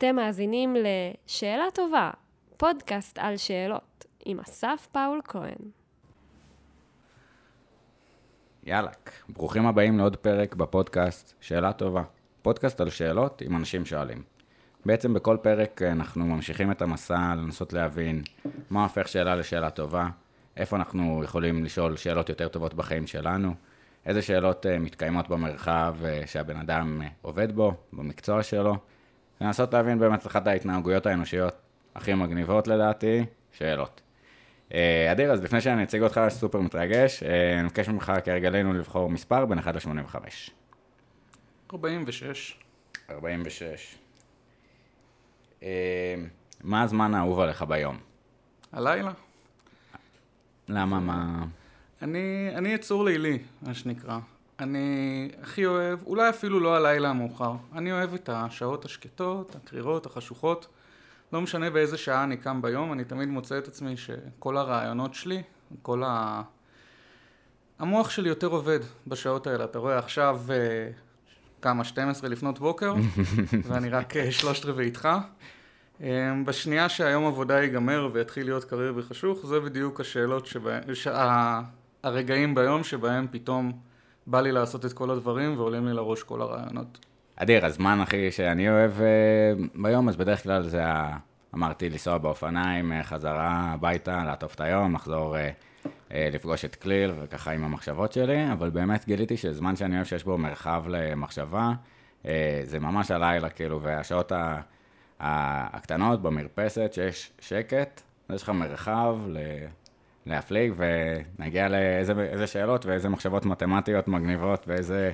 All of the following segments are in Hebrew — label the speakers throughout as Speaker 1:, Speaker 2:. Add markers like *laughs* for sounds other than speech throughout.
Speaker 1: אתם מאזינים ל"שאלה טובה", פודקאסט על שאלות, עם אסף פאול כהן.
Speaker 2: יאלק, ברוכים הבאים לעוד פרק בפודקאסט שאלה טובה. פודקאסט על שאלות עם אנשים שואלים. בעצם בכל פרק אנחנו ממשיכים את המסע לנסות להבין מה הופך שאלה לשאלה טובה, איפה אנחנו יכולים לשאול שאלות יותר טובות בחיים שלנו, איזה שאלות אה, מתקיימות במרחב אה, שהבן אדם אה, עובד בו, במקצוע שלו, לנסות להבין באמת אחת ההתנהגויות האנושיות הכי מגניבות לדעתי, שאלות. אדיר, אז לפני שאני אציג אותך, סופר מתרגש, אני מבקש ממך כרגלנו לבחור מספר בין 1 ל-85.
Speaker 3: 46.
Speaker 2: 46. מה הזמן האהוב עליך ביום?
Speaker 3: הלילה.
Speaker 2: למה? מה...
Speaker 3: אני, אני יצור לילי, מה שנקרא. אני הכי אוהב, אולי אפילו לא הלילה המאוחר. אני אוהב את השעות השקטות, הקרירות, החשוכות. לא משנה באיזה שעה אני קם ביום, אני תמיד מוצא את עצמי שכל הרעיונות שלי, כל ה... המוח שלי יותר עובד בשעות האלה. אתה רואה עכשיו אה, כמה, 12 לפנות בוקר, *laughs* ואני רק אה, שלושת רבעי איתך. אה, בשנייה שהיום עבודה ייגמר ויתחיל להיות קריר וחשוך, זה בדיוק השאלות שבהן, שה... הרגעים ביום שבהם פתאום בא לי לעשות את כל הדברים ועולים לי לראש כל הרעיונות.
Speaker 2: אדיר, הזמן הכי שאני אוהב uh, ביום, אז בדרך כלל זה, ה... אמרתי, לנסוע באופניים uh, חזרה הביתה, לעטוף את היום, לחזור uh, uh, לפגוש את כליל וככה עם המחשבות שלי, אבל באמת גיליתי שזמן שאני אוהב שיש בו מרחב למחשבה, uh, זה ממש הלילה, כאילו, והשעות ה... הקטנות במרפסת, שיש שקט, יש לך מרחב ל... להפליג ונגיע לאיזה שאלות ואיזה מחשבות מתמטיות מגניבות ואיזה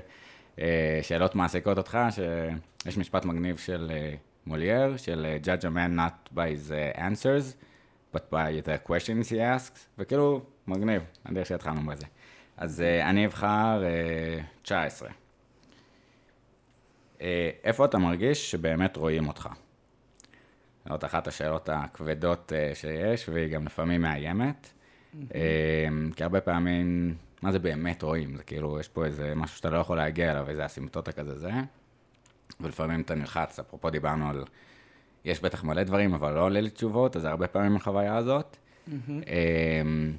Speaker 2: אה, שאלות מעסיקות אותך, שיש משפט מגניב של אה, מולייר, של אה, Judge a man not by his answers, but by the questions he asks, וכאילו, מגניב, נדיר שהתחלנו בזה. אז אה, אני אבחר אה, 19. אה, איפה אתה מרגיש שבאמת רואים אותך? זאת אחת השאלות הכבדות אה, שיש, והיא גם לפעמים מאיימת. אמ, כי הרבה פעמים, מה זה באמת רואים? זה כאילו, יש פה איזה משהו שאתה לא יכול להגיע אליו, איזה אסימפטוטה כזה זה. ולפעמים אתה נלחץ, אפרופו דיברנו על, יש בטח מלא דברים, אבל לא עולה לי תשובות, אז זה הרבה פעמים החוויה הזאת. אמ,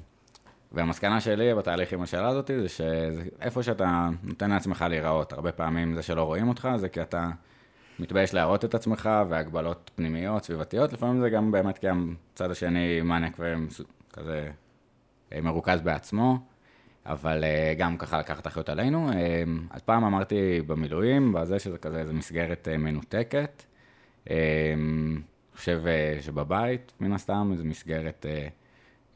Speaker 2: והמסקנה שלי בתהליך עם השאלה הזאת, זה שאיפה שאתה נותן לעצמך להיראות, הרבה פעמים זה שלא רואים אותך, זה כי אתה מתבייש להראות את עצמך, והגבלות פנימיות, סביבתיות, לפעמים זה גם באמת כי הצד השני מניאק וכזה מרוכז בעצמו, אבל אה, גם ככה לקחת אחריות עלינו. אה, אז פעם אמרתי במילואים, בזה שזה כזה איזו מסגרת מנותקת. אני חושב שבבית, מן הסתם, זו מסגרת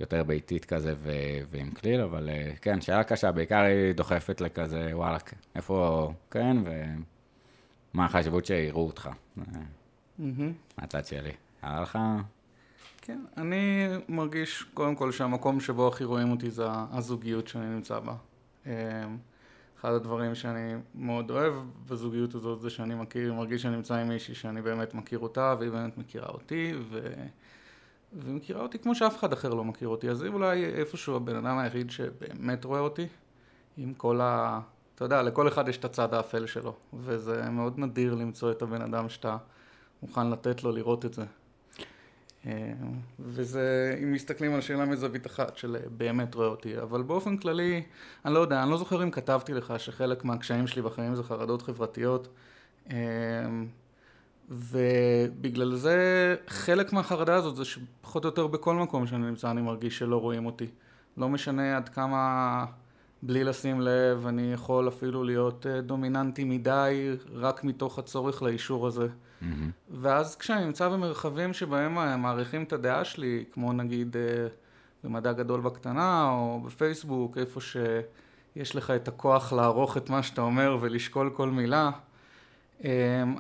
Speaker 2: יותר ביתית כזה ו- ועם כליל, אבל כן, שאלה קשה, בעיקר היא דוחפת לכזה, וואלה, איפה כן, ומה החשיבות שיראו אותך, מהצד שלי. היה לך
Speaker 3: כן, אני מרגיש קודם כל שהמקום שבו הכי רואים אותי זה הזוגיות שאני נמצא בה. אמ, אחד הדברים שאני מאוד אוהב בזוגיות הזאת זה שאני מכיר, מרגיש שאני נמצא עם מישהי שאני באמת מכיר אותה והיא באמת מכירה אותי ו... ומכירה אותי כמו שאף אחד אחר לא מכיר אותי, אז היא אולי איפשהו הבן אדם היחיד שבאמת רואה אותי עם כל ה... אתה יודע, לכל אחד יש את הצד האפל שלו וזה מאוד נדיר למצוא את הבן אדם שאתה מוכן לתת לו לראות את זה. אה, וזה, אם מסתכלים על שאלה מזווית אחת של אה, באמת רואה אותי, אבל באופן כללי, אני לא יודע, אני לא זוכר אם כתבתי לך שחלק מהקשיים שלי בחיים זה חרדות חברתיות, אה, ובגלל זה חלק מהחרדה הזאת זה שפחות או יותר בכל מקום שאני נמצא אני מרגיש שלא רואים אותי. לא משנה עד כמה בלי לשים לב אני יכול אפילו להיות דומיננטי מדי רק מתוך הצורך לאישור הזה. Mm-hmm. ואז כשאני נמצא במרחבים שבהם מעריכים את הדעה שלי, כמו נגיד אה, במדע גדול בקטנה, או בפייסבוק, איפה שיש לך את הכוח לערוך את מה שאתה אומר ולשקול כל מילה, אה,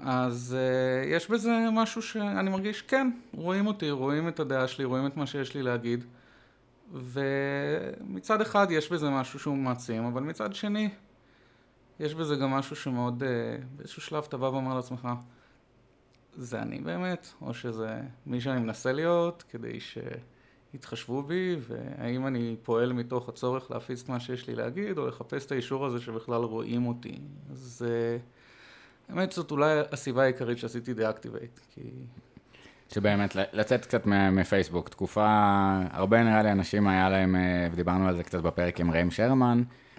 Speaker 3: אז אה, יש בזה משהו שאני מרגיש, כן, רואים אותי, רואים את הדעה שלי, רואים את מה שיש לי להגיד. ומצד אחד יש בזה משהו שהוא מעצים, אבל מצד שני יש בזה גם משהו שמאוד, באיזשהו שלב אתה בא ואומר לעצמך, זה אני באמת, או שזה מי שאני מנסה להיות כדי שיתחשבו בי, והאם אני פועל מתוך הצורך להפיץ את מה שיש לי להגיד, או לחפש את האישור הזה שבכלל רואים אותי. אז האמת זאת אולי הסיבה העיקרית שעשיתי deactivate, כי...
Speaker 2: שבאמת, לצאת קצת מפייסבוק. תקופה, הרבה נראה לי אנשים היה להם, אה, ודיברנו על זה קצת בפרק עם ראם שרמן, אה,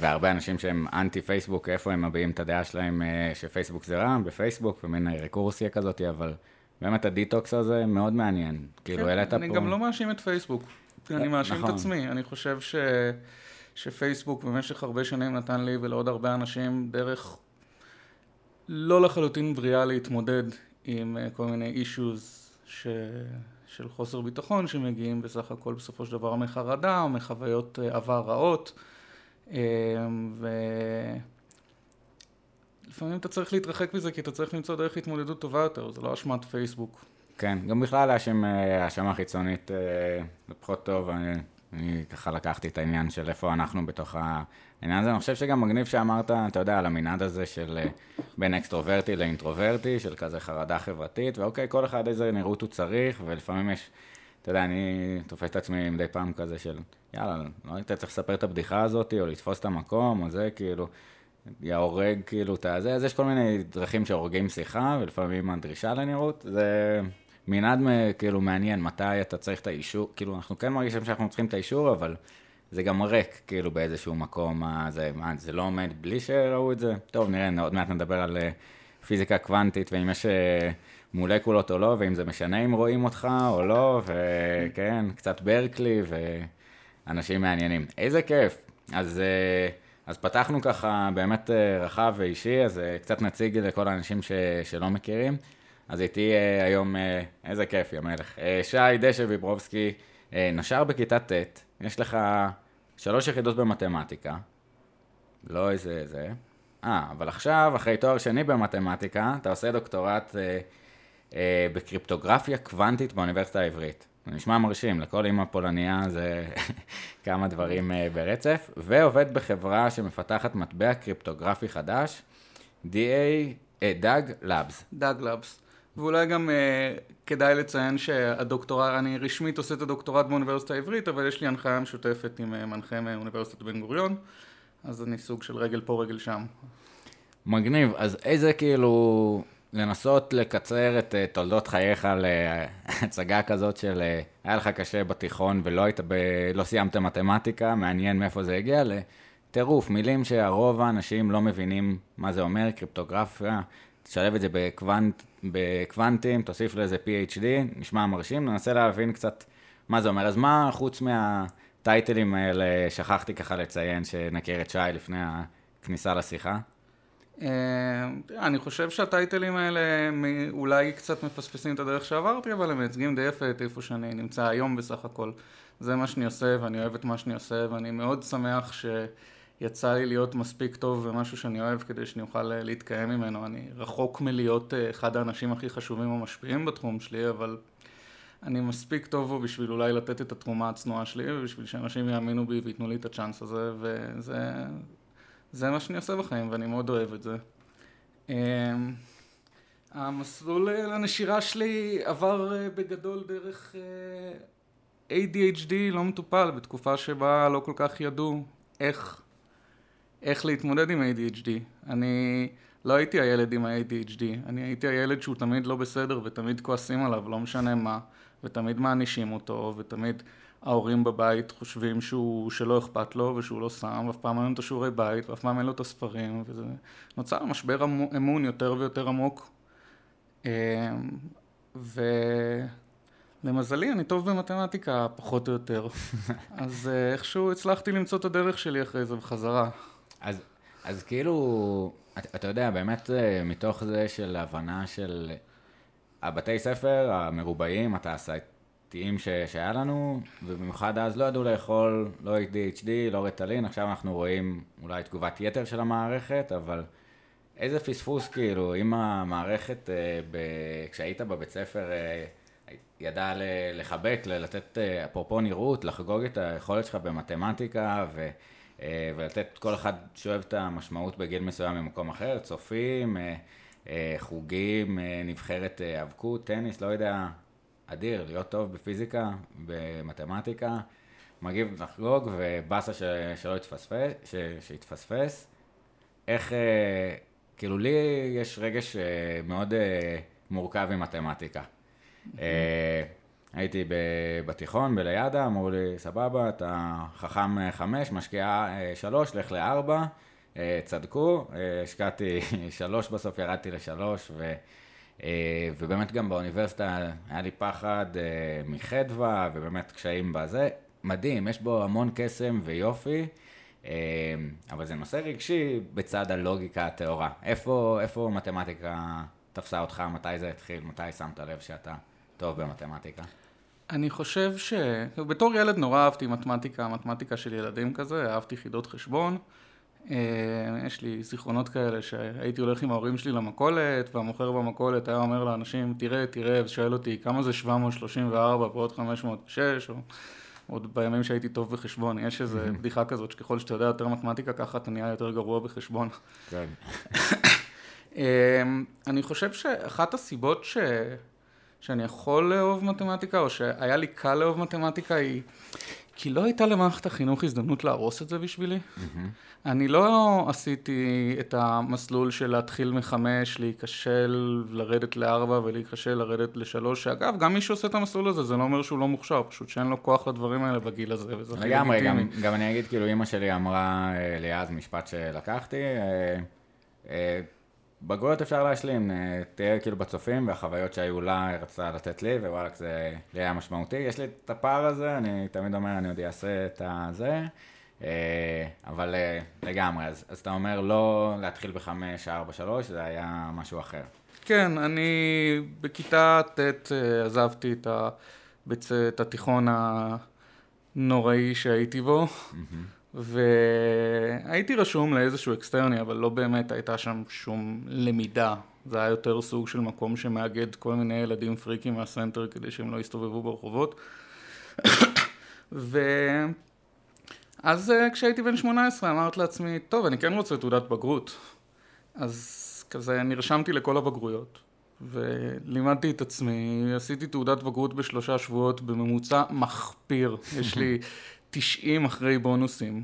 Speaker 2: והרבה אנשים שהם אנטי פייסבוק, איפה הם מביעים את הדעה שלהם אה, שפייסבוק זה רע, בפייסבוק, ומין רקורסיה כזאת, אבל באמת הדיטוקס הזה מאוד מעניין. כאילו,
Speaker 3: כן,
Speaker 2: העלית פה...
Speaker 3: אני גם לא מאשים את פייסבוק, אני מאשים את
Speaker 2: נכון.
Speaker 3: עצמי. אני חושב ש... שפייסבוק במשך הרבה שנים נתן לי ולעוד הרבה אנשים דרך לא לחלוטין בריאה להתמודד עם אה, כל מיני אישוז ש... של חוסר ביטחון שמגיעים בסך הכל בסופו של דבר מחרדה או מחוויות אה, עבר רעות. אה, ו... לפעמים אתה צריך להתרחק מזה כי אתה צריך למצוא דרך התמודדות טובה יותר, זה לא אשמת פייסבוק.
Speaker 2: כן, גם בכלל להאשים אה, האשמה חיצונית אה, זה פחות טוב, אני, אני ככה לקחתי את העניין של איפה אנחנו בתוך העניין הזה, אני חושב שגם מגניב שאמרת, אתה יודע, על המנעד הזה של אה, בין אקסטרוברטי לאינטרוברטי, של כזה חרדה חברתית, ואוקיי, כל אחד איזה נראות הוא צריך, ולפעמים יש, אתה יודע, אני תופס את עצמי מדי פעם כזה של, יאללה, לא היית צריך לספר את הבדיחה הזאת, או לתפוס את המקום, או זה, כאילו, יא הורג כאילו את הזה, אז יש כל מיני דרכים שהורגים שיחה, ולפעמים הדרישה לנראות, זה מנעד כאילו מעניין, מתי אתה צריך את האישור, כאילו אנחנו כן מרגישים שאנחנו צריכים את האישור, אבל זה גם ריק כאילו באיזשהו מקום, מה זה, מה, זה לא עומד בלי שראו את זה? טוב, נראה, עוד מעט נדבר על אה, פיזיקה קוונטית, ואם יש אה, מולקולות או לא, ואם זה משנה אם רואים אותך או לא, וכן, קצת ברקלי, ואנשים מעניינים. איזה כיף. אז... אה, אז פתחנו ככה באמת אה, רחב ואישי, אז אה, קצת נציג לכל האנשים ש, שלא מכירים. אז איתי היום, איזה כיף, יא מלך. שי דשא ויברובסקי, נשר בכיתה ט', יש לך שלוש יחידות במתמטיקה, לא איזה זה. אה, אבל עכשיו, אחרי תואר שני במתמטיקה, אתה עושה דוקטורט אה, בקריפטוגרפיה קוונטית באוניברסיטה העברית. זה נשמע מרשים, לכל אימא פולניה זה *laughs* כמה דברים אה, ברצף, ועובד בחברה שמפתחת מטבע קריפטוגרפי חדש, DA, אה, DAG Labs.
Speaker 3: DAG Labs. ואולי גם אה, כדאי לציין שהדוקטורט, אני רשמית עושה את הדוקטורט באוניברסיטה העברית, אבל יש לי הנחיה משותפת עם אה, מנחה מאוניברסיטת בן גוריון, אז אני סוג של רגל פה רגל שם.
Speaker 2: מגניב, אז איזה כאילו לנסות לקצר את uh, תולדות חייך להצגה כזאת של uh, היה לך קשה בתיכון ולא היית ב... לא סיימת מתמטיקה, מעניין מאיפה זה הגיע, לטירוף, מילים שהרוב האנשים לא מבינים מה זה אומר, קריפטוגרפיה, תשלב את זה בקוונט, בקוונטים, תוסיף לזה PhD, נשמע מרשים, ננסה להבין קצת מה זה אומר. אז מה חוץ מהטייטלים האלה, שכחתי ככה לציין שנכיר את שי לפני הכניסה לשיחה?
Speaker 3: אה, אני חושב שהטייטלים האלה אולי קצת מפספסים את הדרך שעברתי, אבל הם מייצגים די יפה את איפה שאני נמצא היום בסך הכל. זה מה שאני עושה ואני אוהב את מה שאני עושה ואני מאוד שמח שיצא לי להיות מספיק טוב במשהו שאני אוהב כדי שאני אוכל להתקיים ממנו. אני רחוק מלהיות אה, אחד האנשים הכי חשובים ומשפיעים בתחום שלי, אבל אני מספיק טוב בו בשביל אולי לתת את התרומה הצנועה שלי ובשביל שאנשים יאמינו בי וייתנו לי את הצ'אנס הזה וזה זה מה שאני עושה בחיים ואני מאוד אוהב את זה. אמ, המסלול לנשירה שלי עבר אה, בגדול דרך אה, ADHD לא מטופל בתקופה שבה לא כל כך ידעו איך, איך להתמודד עם ADHD. אני לא הייתי הילד עם ה-ADHD, אני הייתי הילד שהוא תמיד לא בסדר ותמיד כועסים עליו, לא משנה מה, ותמיד מענישים אותו, ותמיד ההורים בבית חושבים שהוא, שלא אכפת לו ושהוא לא שם, ואף פעם אין לו את השיעורי בית, ואף פעם אין לו את הספרים, וזה נוצר משבר אמון יותר ויותר עמוק. אמ, ולמזלי אני טוב במתמטיקה פחות או יותר, *laughs* אז אה, איכשהו הצלחתי למצוא את הדרך שלי אחרי זה בחזרה.
Speaker 2: אז, אז כאילו, אתה, אתה יודע, באמת אה, מתוך זה של הבנה של הבתי ספר המרובעים, התעשייתיים ש, שהיה לנו, ובמיוחד אז לא ידעו לאכול לא ADHD, לא רטלין, עכשיו אנחנו רואים אולי תגובת יתר של המערכת, אבל איזה פספוס כאילו, אם המערכת, אה, ב, כשהיית בבית ספר, אה, ידעה לחבק, לתת, אה, אפרופו נראות, לחגוג את היכולת שלך במתמטיקה, ו... אה, ולתת כל אחד שאוהב את המשמעות בגיל מסוים במקום אחר, צופים, אה, חוגים, נבחרת האבקות, טניס, לא יודע, אדיר, להיות טוב בפיזיקה, במתמטיקה, מגיב לחגוג ובאסה ש- שלא יתפספס, ש- שיתפספס. איך, כאילו לי יש רגש אה, מאוד אה, מורכב עם מתמטיקה. אה, הייתי ב- בתיכון, בליאדה, אמרו לי, סבבה, אתה חכם אה, חמש, משקיעה אה, שלוש, לך לארבע. אה, צדקו, אה, השקעתי *laughs* שלוש בסוף, ירדתי לשלוש, ו, אה, ובאמת גם באוניברסיטה היה לי פחד אה, מחדווה, ובאמת קשיים בזה. מדהים, יש בו המון קסם ויופי, אה, אבל זה נושא רגשי בצד הלוגיקה הטהורה. איפה, איפה מתמטיקה תפסה אותך, מתי זה התחיל, מתי שמת לב שאתה טוב במתמטיקה?
Speaker 3: אני חושב ש... בתור ילד נורא אהבתי מתמטיקה, מתמטיקה של ילדים כזה, אהבתי חידות חשבון. אה, יש לי זיכרונות כאלה שהייתי הולך עם ההורים שלי למכולת, והמוכר במכולת היה אומר לאנשים, תראה, תראה, ושואל אותי, כמה זה 734 ועוד 506, או עוד בימים שהייתי טוב בחשבון. יש איזו *laughs* בדיחה כזאת, שככל שאתה יודע יותר מתמטיקה, ככה אתה נהיה יותר גרוע בחשבון.
Speaker 2: כן. *laughs*
Speaker 3: אמ, אני חושב שאחת הסיבות ש... שאני יכול לאהוב מתמטיקה, או שהיה לי קל לאהוב מתמטיקה, היא כי לא הייתה למערכת החינוך הזדמנות להרוס את זה בשבילי. אני לא עשיתי את המסלול של להתחיל מחמש, להיכשל, לרדת לארבע ולהיכשל, לרדת לשלוש, שאגב, גם מי שעושה את המסלול הזה, זה לא אומר שהוא לא מוכשר, פשוט שאין לו כוח לדברים האלה בגיל הזה, וזה הכי
Speaker 2: לגמרי, גם,
Speaker 3: לגיטימי.
Speaker 2: גם אני אגיד, כאילו, אימא שלי אמרה אה, לי אז משפט שלקחתי, אה, אה, בגרויות אפשר להשלים, אה, תהיה כאילו בצופים, והחוויות שהיו לה, היא רצתה לתת לי, ווואלכ, זה לי היה משמעותי. יש לי את הפער הזה, אני תמיד אומר, אני עוד אעשה את הזה, אה, אבל אה, לגמרי, אז, אז אתה אומר לא להתחיל בחמש, ארבע, שלוש, זה היה משהו אחר.
Speaker 3: כן, אני בכיתה ט' עזבתי את, הבית, את התיכון הנוראי שהייתי בו, והייתי רשום לאיזשהו אקסטרני, אבל לא באמת הייתה שם שום למידה. זה היה יותר סוג של מקום שמאגד כל מיני ילדים פריקים מהסנטר כדי שהם לא יסתובבו ברחובות. ואז אה, כשהייתי בן 18 אמרתי לעצמי, טוב, אני כן רוצה תעודת בגרות. אז כזה נרשמתי לכל הבגרויות, ולימדתי את עצמי, עשיתי תעודת בגרות בשלושה שבועות בממוצע מחפיר. יש לי 90 אחרי בונוסים.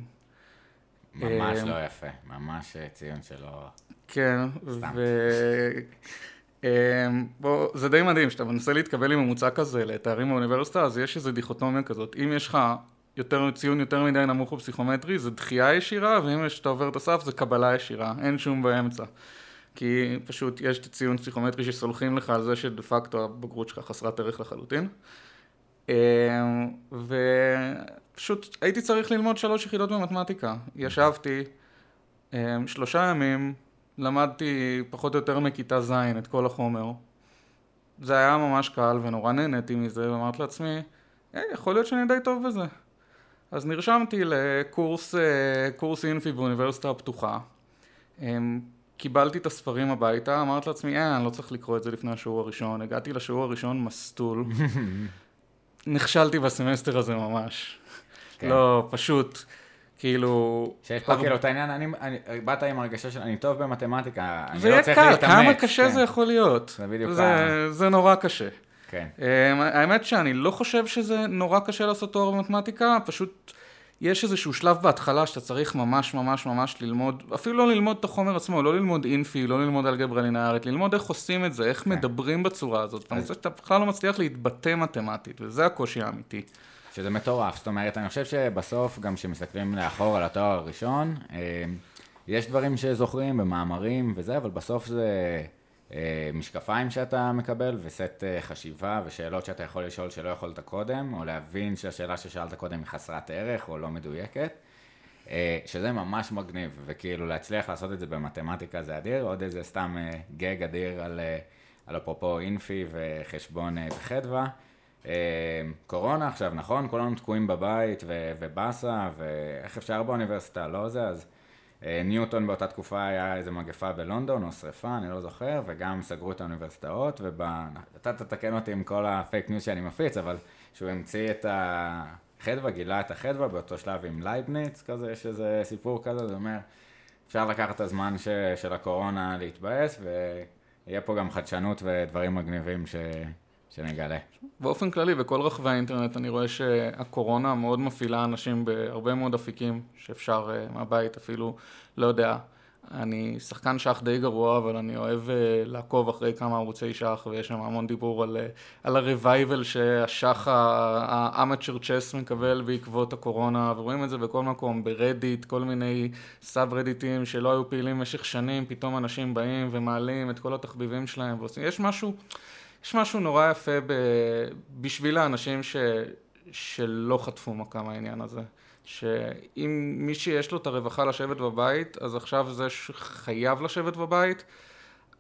Speaker 2: ממש
Speaker 3: אה,
Speaker 2: לא יפה, ממש אה, ציון שלא...
Speaker 3: כן,
Speaker 2: סתם.
Speaker 3: ו... אמ, בוא, זה די מדהים, שאתה מנסה להתקבל עם ממוצע כזה לתארים באוניברסיטה, אז יש איזו דיכוטומיה כזאת. אם יש לך יותר, ציון יותר מדי נמוך בפסיכומטרי, זה דחייה ישירה, ואם יש- אתה עובר את הסף, זה קבלה ישירה, אין שום באמצע. כי פשוט יש את הציון פסיכומטרי שסולחים לך על זה שדה פקטו הבגרות שלך חסרת ערך לחלוטין. אמ, ופשוט הייתי צריך ללמוד שלוש יחידות במתמטיקה. ישבתי אמ, שלושה ימים, למדתי פחות או יותר מכיתה ז' את כל החומר. זה היה ממש קל ונורא נהניתי מזה, ואמרתי לעצמי, היי, יכול להיות שאני די טוב בזה. אז נרשמתי לקורס אה, קורס אינפי באוניברסיטה הפתוחה. קיבלתי את הספרים הביתה, אמרתי לעצמי, אה, אני לא צריך לקרוא את זה לפני השיעור הראשון. הגעתי לשיעור הראשון מסטול. *laughs* נכשלתי בסמסטר הזה ממש.
Speaker 2: כן.
Speaker 3: לא, פשוט, כאילו...
Speaker 2: שיש פה
Speaker 3: הר-
Speaker 2: כאילו את העניין, אני, אני, באת עם הרגשה של אני טוב במתמטיקה, אני
Speaker 3: זה
Speaker 2: לא
Speaker 3: יהיה
Speaker 2: צריך
Speaker 3: קל,
Speaker 2: להתאמץ.
Speaker 3: כמה קשה
Speaker 2: כן,
Speaker 3: זה יכול להיות.
Speaker 2: זה בדיוק
Speaker 3: זה, זה נורא קשה.
Speaker 2: כן.
Speaker 3: אמ, האמת שאני לא חושב שזה נורא קשה לעשות תואר במתמטיקה, פשוט יש איזשהו שלב בהתחלה שאתה צריך ממש ממש ממש ללמוד, אפילו לא ללמוד את החומר עצמו, לא ללמוד אינפי, לא ללמוד אלגברה לינארית, ללמוד איך עושים את זה, איך מדברים בצורה הזאת. אתה מוצא שאתה בכלל לא מצליח להתבטא מתמטית, וזה הקושי האמיתי.
Speaker 2: שזה מטורף, זאת אומרת, אני חושב שבסוף, גם כשמסתכלים לאחור על התואר הראשון, אה, יש דברים שזוכרים במאמרים וזה, אבל בסוף זה משקפיים שאתה מקבל, וסט אה, חשיבה, ושאלות שאתה יכול לשאול שלא יכולת קודם, או להבין שהשאלה ששאלת קודם היא חסרת ערך או לא מדויקת. אה, שזה ממש מגניב, וכאילו להצליח לעשות את זה במתמטיקה זה אדיר, עוד איזה סתם אה, גג אדיר על, אה, על אפרופו אינפי וחשבון אה, וחדווה. אה, קורונה עכשיו, נכון? כולנו תקועים בבית ובאסה, ואיך אפשר באוניברסיטה, לא זה? אז אה, ניוטון באותה תקופה היה איזה מגפה בלונדון, או שריפה, אני לא זוכר, וגם סגרו את האוניברסיטאות, ואתה תתקן אותי עם כל הפייק ניוז שאני מפיץ, אבל שהוא המציא את החדווה, גילה את החדווה באותו שלב עם לייבניץ, כזה, יש איזה סיפור כזה, זה אומר, אפשר לקחת את הזמן ש- של הקורונה להתבאס, ויהיה פה גם חדשנות ודברים מגניבים ש... שנגלה.
Speaker 3: באופן כללי, בכל רחבי האינטרנט אני רואה שהקורונה מאוד מפעילה אנשים בהרבה מאוד אפיקים שאפשר אה, מהבית אפילו, לא יודע, אני שחקן שח די גרוע, אבל אני אוהב אה, לעקוב אחרי כמה ערוצי שח, ויש שם המון דיבור על, אה, על ה revival שהשח ה amateur chess מקבל בעקבות הקורונה, ורואים את זה בכל מקום, ברדיט, כל מיני סאב רדיטים שלא היו פעילים במשך שנים, פתאום אנשים באים ומעלים את כל התחביבים שלהם, ועושים, יש משהו, יש משהו נורא יפה ב, בשביל האנשים ש, שלא חטפו מכה מהעניין הזה. שאם מי שיש לו את הרווחה לשבת בבית, אז עכשיו זה שחייב לשבת בבית,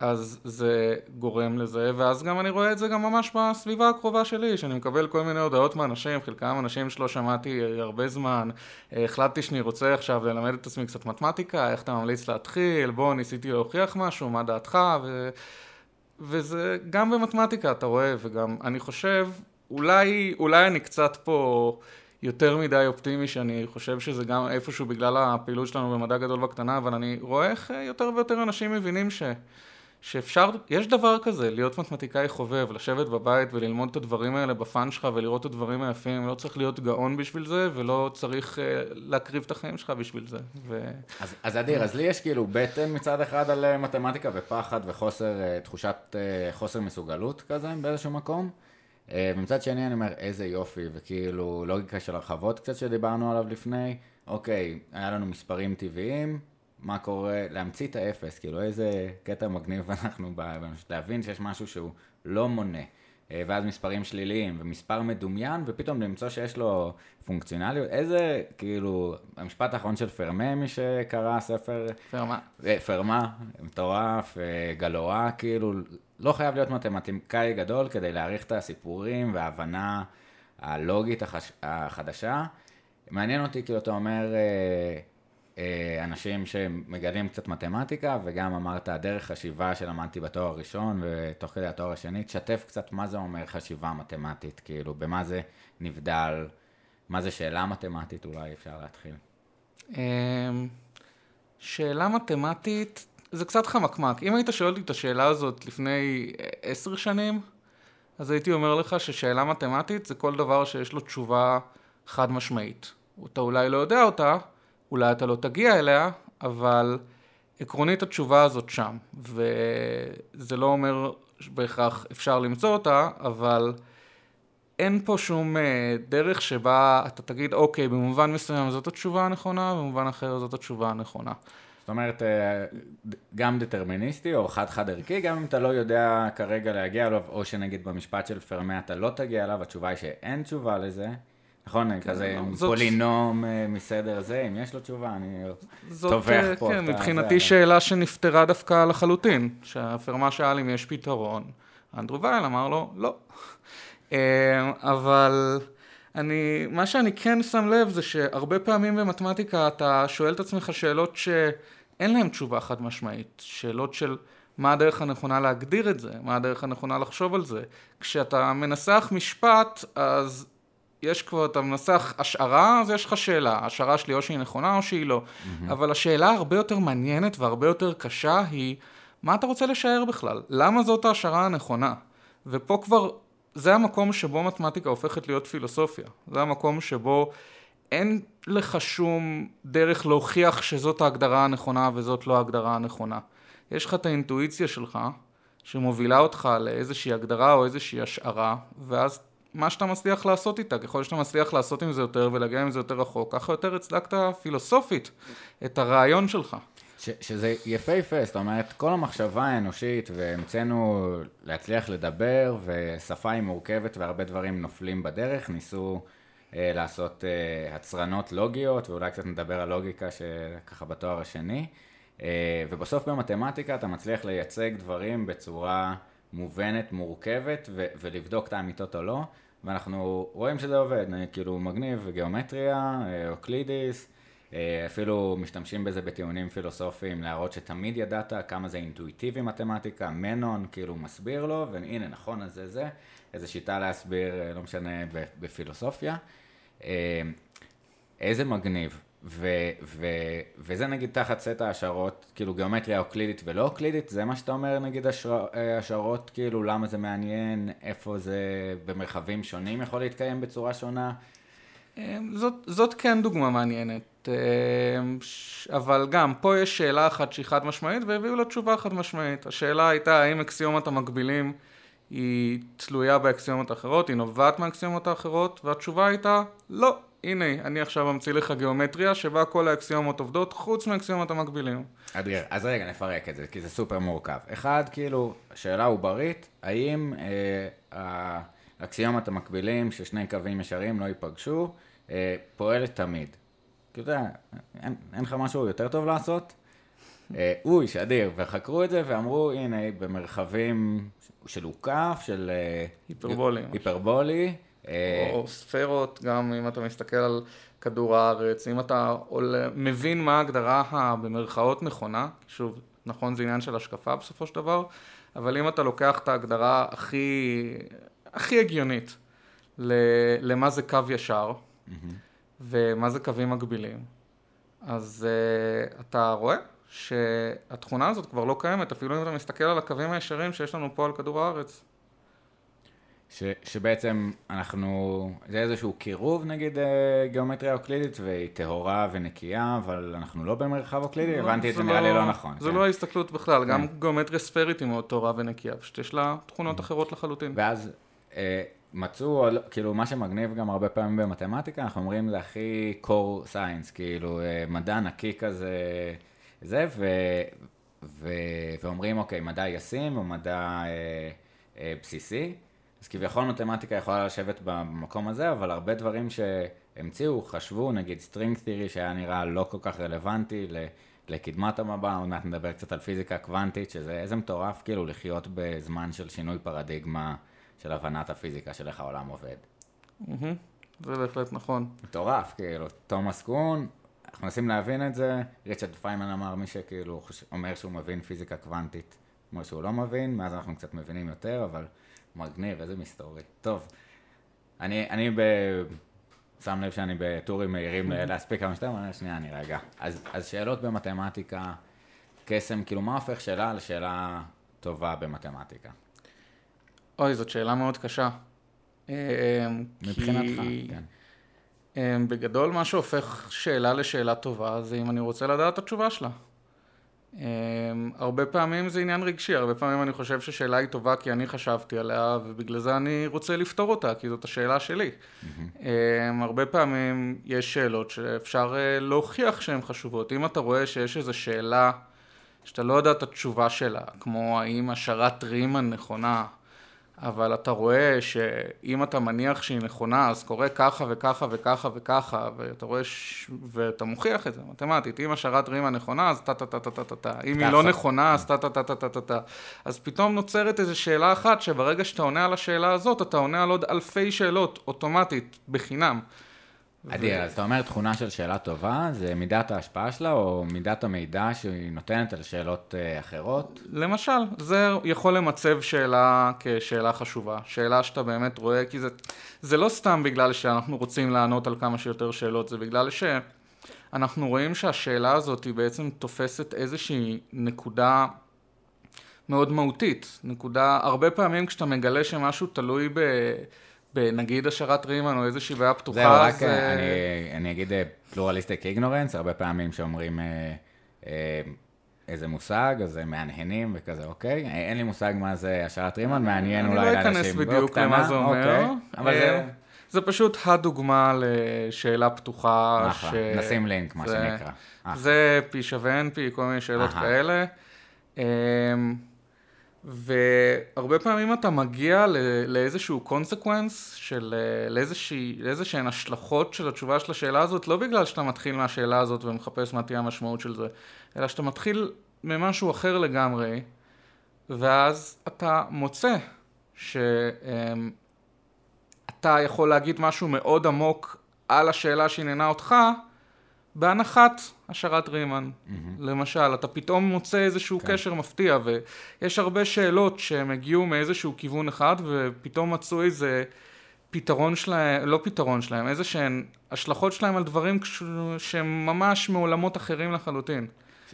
Speaker 3: אז זה גורם לזה, ואז גם אני רואה את זה גם ממש בסביבה הקרובה שלי, שאני מקבל כל מיני הודעות מאנשים, חלקם אנשים שלא שמעתי הרבה זמן, החלטתי שאני רוצה עכשיו ללמד את עצמי קצת מתמטיקה, איך אתה ממליץ להתחיל, בוא ניסיתי להוכיח משהו, מה דעתך, ו... וזה גם במתמטיקה אתה רואה, וגם אני חושב, אולי, אולי אני קצת פה יותר מדי אופטימי, שאני חושב שזה גם איפשהו בגלל הפעילות שלנו במדע גדול בקטנה, אבל אני רואה איך יותר ויותר אנשים מבינים ש... שאפשר, יש דבר כזה, להיות מתמטיקאי חובב, לשבת בבית וללמוד את הדברים האלה בפאן שלך ולראות את הדברים היפים, לא צריך להיות גאון בשביל זה, ולא צריך uh, להקריב את החיים שלך בשביל זה. ו...
Speaker 2: אז, אז אדיר, אז לי יש כאילו בטן מצד אחד על אה, מתמטיקה ופחד וחוסר, uh, תחושת uh, חוסר מסוגלות כזה באיזשהו מקום. אה, ומצד שני אני אומר, איזה יופי, וכאילו לוגיקה של הרחבות קצת שדיברנו עליו לפני, אוקיי, היה לנו מספרים טבעיים, מה קורה, להמציא את האפס, כאילו איזה קטע מגניב *laughs* אנחנו להבין שיש משהו שהוא לא מונה. אה, ואז מספרים שליליים, ומספר מדומיין, ופתאום למצוא שיש לו פונקציונליות. איזה, כאילו, המשפט האחרון של פרמה, מי שקרא ספר...
Speaker 3: פרמה.
Speaker 2: אה, פרמה, מטורף, גלואה, כאילו, לא חייב להיות מתמטיקאי גדול כדי להעריך את הסיפורים וההבנה הלוגית החש... החדשה. מעניין אותי, כאילו, אתה אומר, אה, אה, אנשים שמגלים קצת מתמטיקה, וגם אמרת, הדרך חשיבה שלמדתי בתואר הראשון ותוך כדי התואר השני, תשתף קצת מה זה אומר חשיבה מתמטית, כאילו, במה זה נבדל, מה זה שאלה מתמטית, אולי אפשר להתחיל.
Speaker 3: אמ, שאלה מתמטית, זה קצת חמקמק. אם היית שואל אותי את השאלה הזאת לפני אה, עשר שנים, אז הייתי אומר לך ששאלה מתמטית זה כל דבר שיש לו תשובה חד משמעית. אתה אולי לא יודע אותה, אולי אתה לא תגיע אליה, אבל עקרונית התשובה הזאת שם. וזה לא אומר בהכרח אפשר למצוא אותה, אבל אין פה שום אה, דרך שבה אתה תגיד, אוקיי, במובן מסוים זאת התשובה הנכונה, במובן אחר זאת התשובה הנכונה.
Speaker 2: זאת אומרת, אה, גם דטרמיניסטי או חד-חד ערכי, גם אם אתה לא יודע כרגע להגיע אליו, או שנגיד במשפט של פרמה אתה לא תגיע אליו, התשובה היא שאין תשובה לזה. נכון, כן, כזה לא. פולינום אה, מסדר זה, אם יש לו תשובה, אני טובח
Speaker 3: אה, פה. כן, מבחינתי שאלה שנפתרה דווקא לחלוטין, שהפרמה שאל אם יש פתרון, אנדרו וייל אמר לו, לא. אבל אני, מה שאני כן שם לב זה שהרבה פעמים במתמטיקה אתה שואל את עצמך שאלות שאין להן תשובה חד משמעית, שאלות של מה הדרך הנכונה להגדיר את זה, מה הדרך הנכונה לחשוב על זה. כשאתה מנסח משפט, אז יש כבר, אתה מנסח השערה, אז יש לך שאלה. השערה שלי או שהיא נכונה או שהיא לא. Mm-hmm. אבל השאלה הרבה יותר מעניינת והרבה יותר קשה היא, מה אתה רוצה לשער בכלל? למה זאת ההשערה הנכונה? ופה כבר זה המקום שבו מתמטיקה הופכת להיות פילוסופיה. זה המקום שבו אין לך שום דרך להוכיח שזאת ההגדרה הנכונה וזאת לא ההגדרה הנכונה. יש לך את האינטואיציה שלך, שמובילה אותך לאיזושהי הגדרה או איזושהי השערה, ואז מה שאתה מצליח לעשות איתה, ככל שאתה מצליח לעשות עם זה יותר ולהגיע עם זה יותר רחוק, ככה יותר הצדקת פילוסופית את הרעיון שלך.
Speaker 2: ש, שזה יפהפה, זאת אומרת, כל המחשבה האנושית, והמצאנו להצליח לדבר, ושפה היא מורכבת והרבה דברים נופלים בדרך, ניסו אה, לעשות אה, הצרנות לוגיות, ואולי קצת נדבר על לוגיקה שככה בתואר השני, אה, ובסוף במתמטיקה אתה מצליח לייצג דברים בצורה מובנת, מורכבת, ו- ולבדוק את האמיתות או לא, ואנחנו רואים שזה עובד, כאילו מגניב, גיאומטריה, אה, אוקלידיס, אה, אפילו משתמשים בזה בטיעונים פילוסופיים, להראות שתמיד ידעת כמה זה אינטואיטיבי מתמטיקה, מנון כאילו מסביר לו, והנה נכון אז זה זה, איזו שיטה להסביר, אה, לא משנה, בפילוסופיה. איזה מגניב. ו, ו, וזה נגיד תחת סט ההשערות, כאילו גיאומטריה אוקלידית ולא אוקלידית, זה מה שאתה אומר נגיד השר, השערות, כאילו למה זה מעניין, איפה זה במרחבים שונים יכול להתקיים בצורה שונה.
Speaker 3: אמ, זאת, זאת כן דוגמה מעניינת, ש- אבל גם פה יש שאלה אחת שהיא חד משמעית והביאו לה תשובה חד משמעית. השאלה הייתה האם אקסיומת המקבילים היא תלויה באקסיומות האחרות, היא נובעת מהאקסיומות האחרות, והתשובה הייתה לא. הנה, אני עכשיו אמציא לך גיאומטריה שבה כל האקסיומות עובדות חוץ מאקסיומות המקבילים.
Speaker 2: אדגר, אז רגע נפרק את זה, כי זה סופר מורכב. אחד, כאילו, שאלה עוברית, האם אה, האקסיומות המקבילים ששני קווים ישרים לא ייפגשו, אה, פועלת תמיד. כי אתה יודע, אין, אין לך משהו יותר טוב לעשות? אה, אוי, שאדיר, וחקרו את זה ואמרו, הנה, במרחבים של עוקף, של... אה,
Speaker 3: היפרבולי.
Speaker 2: היפרבולי. אה,
Speaker 3: או ספרות, גם אם אתה מסתכל על כדור הארץ, אם אתה עול... מבין מה ההגדרה הבמרכאות נכונה, שוב, נכון זה עניין של השקפה בסופו של דבר, אבל אם אתה לוקח את ההגדרה הכי, הכי הגיונית ל... למה זה קו ישר, ומה זה קווים מקבילים, אז uh, אתה רואה שהתכונה הזאת כבר לא קיימת, אפילו אם אתה מסתכל על הקווים הישרים שיש לנו פה על כדור הארץ.
Speaker 2: ש, שבעצם אנחנו, זה איזשהו קירוב נגיד אה, גיאומטריה אוקלידית והיא טהורה ונקייה, אבל אנחנו לא במרחב אוקלידי,
Speaker 3: לא,
Speaker 2: הבנתי את זה נראה לי לא נכון.
Speaker 3: זה
Speaker 2: כן.
Speaker 3: לא ההסתכלות בכלל, גם
Speaker 2: כן.
Speaker 3: גיאומטריה ספרית היא מאוד טהורה ונקייה, פשוט יש לה תכונות אחרות לחלוטין.
Speaker 2: ואז אה, מצאו, כאילו מה שמגניב גם הרבה פעמים במתמטיקה, אנחנו אומרים זה הכי core science, כאילו אה, מדע נקי כזה, זה, ו, ו, ואומרים אוקיי, מדע ישים או מדע אה, אה, בסיסי, אז כביכול מתמטיקה יכולה לשבת במקום הזה, אבל הרבה דברים שהמציאו, חשבו, נגיד string theory שהיה נראה לא כל כך רלוונטי לקדמת המבע, עוד מעט נדבר קצת על פיזיקה קוונטית, שזה איזה מטורף כאילו לחיות בזמן של שינוי פרדיגמה של הבנת הפיזיקה של איך העולם עובד.
Speaker 3: זה בהחלט נכון.
Speaker 2: מטורף, כאילו, תומאס קון, אנחנו מנסים להבין את זה, ריצ'רד פיימן אמר מי שכאילו אומר שהוא מבין פיזיקה קוונטית, כמו שהוא לא מבין, מאז אנחנו קצת מבינים יותר, אבל מגניב, איזה מסתורי. טוב, אני, אני ב... שם לב שאני בטורים מהירים *laughs* להספיק כמה שיותר, אבל שנייה, אני רגע. אז, אז שאלות במתמטיקה, קסם, כאילו מה הופך שאלה לשאלה טובה במתמטיקה?
Speaker 3: אוי, זאת שאלה מאוד קשה. אה,
Speaker 2: מבחינתך,
Speaker 3: כי,
Speaker 2: כן.
Speaker 3: אה, בגדול מה שהופך שאלה לשאלה טובה זה אם אני רוצה לדעת את התשובה שלה. אה, הרבה פעמים זה עניין רגשי, הרבה פעמים אני חושב ששאלה היא טובה כי אני חשבתי עליה ובגלל זה אני רוצה לפתור אותה, כי זאת השאלה שלי. אה, הרבה פעמים יש שאלות שאפשר אה, להוכיח שהן חשובות. אם אתה רואה שיש איזו שאלה שאתה לא יודע את התשובה שלה, כמו האם השערת רימן נכונה, אבל אתה רואה שאם אתה מניח שהיא נכונה, אז קורה ככה וככה וככה וככה, ואתה רואה, ש... ואתה מוכיח את זה מתמטית. אם השערת רימן נכונה, אז טה טה טה טה טה טה טה. אם היא לא. נכונה, אז טה טה טה טה טה טה טה. אז פתאום נוצרת איזו שאלה אחת, שברגע שאתה עונה על השאלה הזאת, אתה עונה על עוד אלפי שאלות, אוטומטית, בחינם.
Speaker 2: אדיר, אז אתה אומר תכונה של שאלה טובה, זה מידת ההשפעה שלה, או מידת המידע שהיא נותנת על שאלות אה, אחרות?
Speaker 3: למשל, זה יכול למצב שאלה כשאלה חשובה. שאלה שאתה באמת רואה, כי זה, זה לא סתם בגלל שאנחנו רוצים לענות על כמה שיותר שאלות, זה בגלל שאנחנו רואים שהשאלה הזאת היא בעצם תופסת איזושהי נקודה מאוד מהותית. נקודה, הרבה פעמים כשאתה מגלה שמשהו תלוי ב... בנגיד השערת רימן או איזושהי בעיה פתוחה,
Speaker 2: זהו, רק אה,
Speaker 3: אה,
Speaker 2: אני, אני אגיד פלורליסטיק איגנורנס, הרבה פעמים שאומרים אה, אה, איזה מושג, אז הם מהנהנים וכזה, אוקיי? אה, אין לי מושג מה זה השערת רימן, מעניין
Speaker 3: אני
Speaker 2: אולי
Speaker 3: לא אכנס
Speaker 2: לאנשים.
Speaker 3: בדיוק
Speaker 2: בקטנה,
Speaker 3: למה זה אומר.
Speaker 2: אוקיי, אבל זה
Speaker 3: אה, זה פשוט הדוגמה לשאלה פתוחה.
Speaker 2: אחלה, נשים לינק, מה
Speaker 3: זה-
Speaker 2: שנקרא. אחלה.
Speaker 3: זה פי שווה NP, כל מיני שאלות
Speaker 2: אהה.
Speaker 3: כאלה. אמ, והרבה פעמים אתה מגיע לאיזשהו קונסקוונס של אה, לאיזשהן השלכות של התשובה של השאלה הזאת, לא בגלל שאתה מתחיל מהשאלה הזאת ומחפש מה תהיה המשמעות של זה, אלא שאתה מתחיל ממשהו אחר לגמרי, ואז אתה מוצא שאתה יכול להגיד משהו מאוד עמוק על השאלה שעניינה אותך, בהנחת השערת רימן. למשל, אתה פתאום מוצא איזשהו
Speaker 2: כן.
Speaker 3: קשר מפתיע, ויש הרבה שאלות שהם הגיעו מאיזשהו כיוון אחד, ופתאום מצאו איזה פתרון שלהם, לא פתרון שלהם, איזה שהן השלכות שלהם על דברים כש- שהם ממש מעולמות אחרים לחלוטין.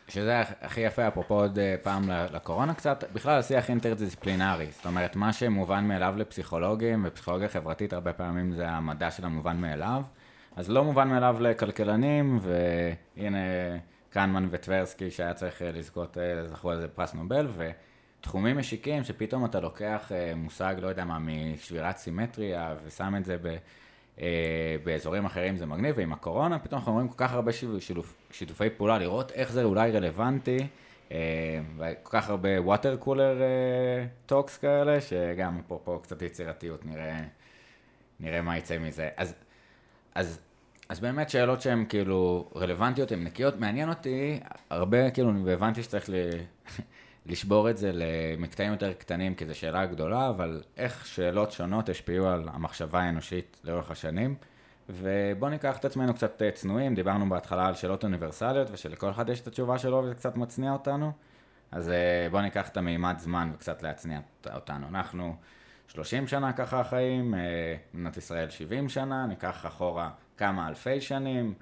Speaker 2: שזה הכי יפה, אפרופו עוד אה, פעם לקורונה קצת, בכלל השיח אינטרדיסציפלינרי. זאת אומרת, מה שמובן מאליו לפסיכולוגים, ופסיכולוגיה חברתית הרבה פעמים זה המדע של המובן מאליו. אז לא מובן מאליו לכלכלנים, והנה קנמן וטברסקי שהיה צריך לזכות, זכו על זה פרס נובל, ותחומים משיקים שפתאום אתה לוקח מושג, לא יודע מה, משבירת סימטריה, ושם את זה ב... באזורים אחרים זה מגניב, ועם הקורונה פתאום אנחנו רואים כל כך הרבה שיתופי פעולה, לראות איך זה אולי רלוונטי. אה, וכל כך הרבה water cooler talks אה, כאלה, שגם פה קצת יצירתיות, נראה, נראה מה יצא מזה. אז, אז, אז באמת שאלות שהן כאילו רלוונטיות, הן נקיות. מעניין אותי הרבה, כאילו, והבנתי שצריך ל... *laughs* לשבור את זה למקטעים יותר קטנים, כי זו שאלה גדולה, אבל איך שאלות שונות השפיעו על המחשבה האנושית לאורך השנים. ובואו ניקח את עצמנו קצת אה, צנועים, דיברנו בהתחלה על שאלות אוניברסליות ושלכל אחד יש את התשובה שלו וזה קצת מצניע אותנו, אז אה, בואו ניקח את המימד זמן וקצת להצניע אותנו. אנחנו 30 שנה ככה חיים, אה, מדינת ישראל 70 שנה, ניקח אחורה כמה אלפי שנים,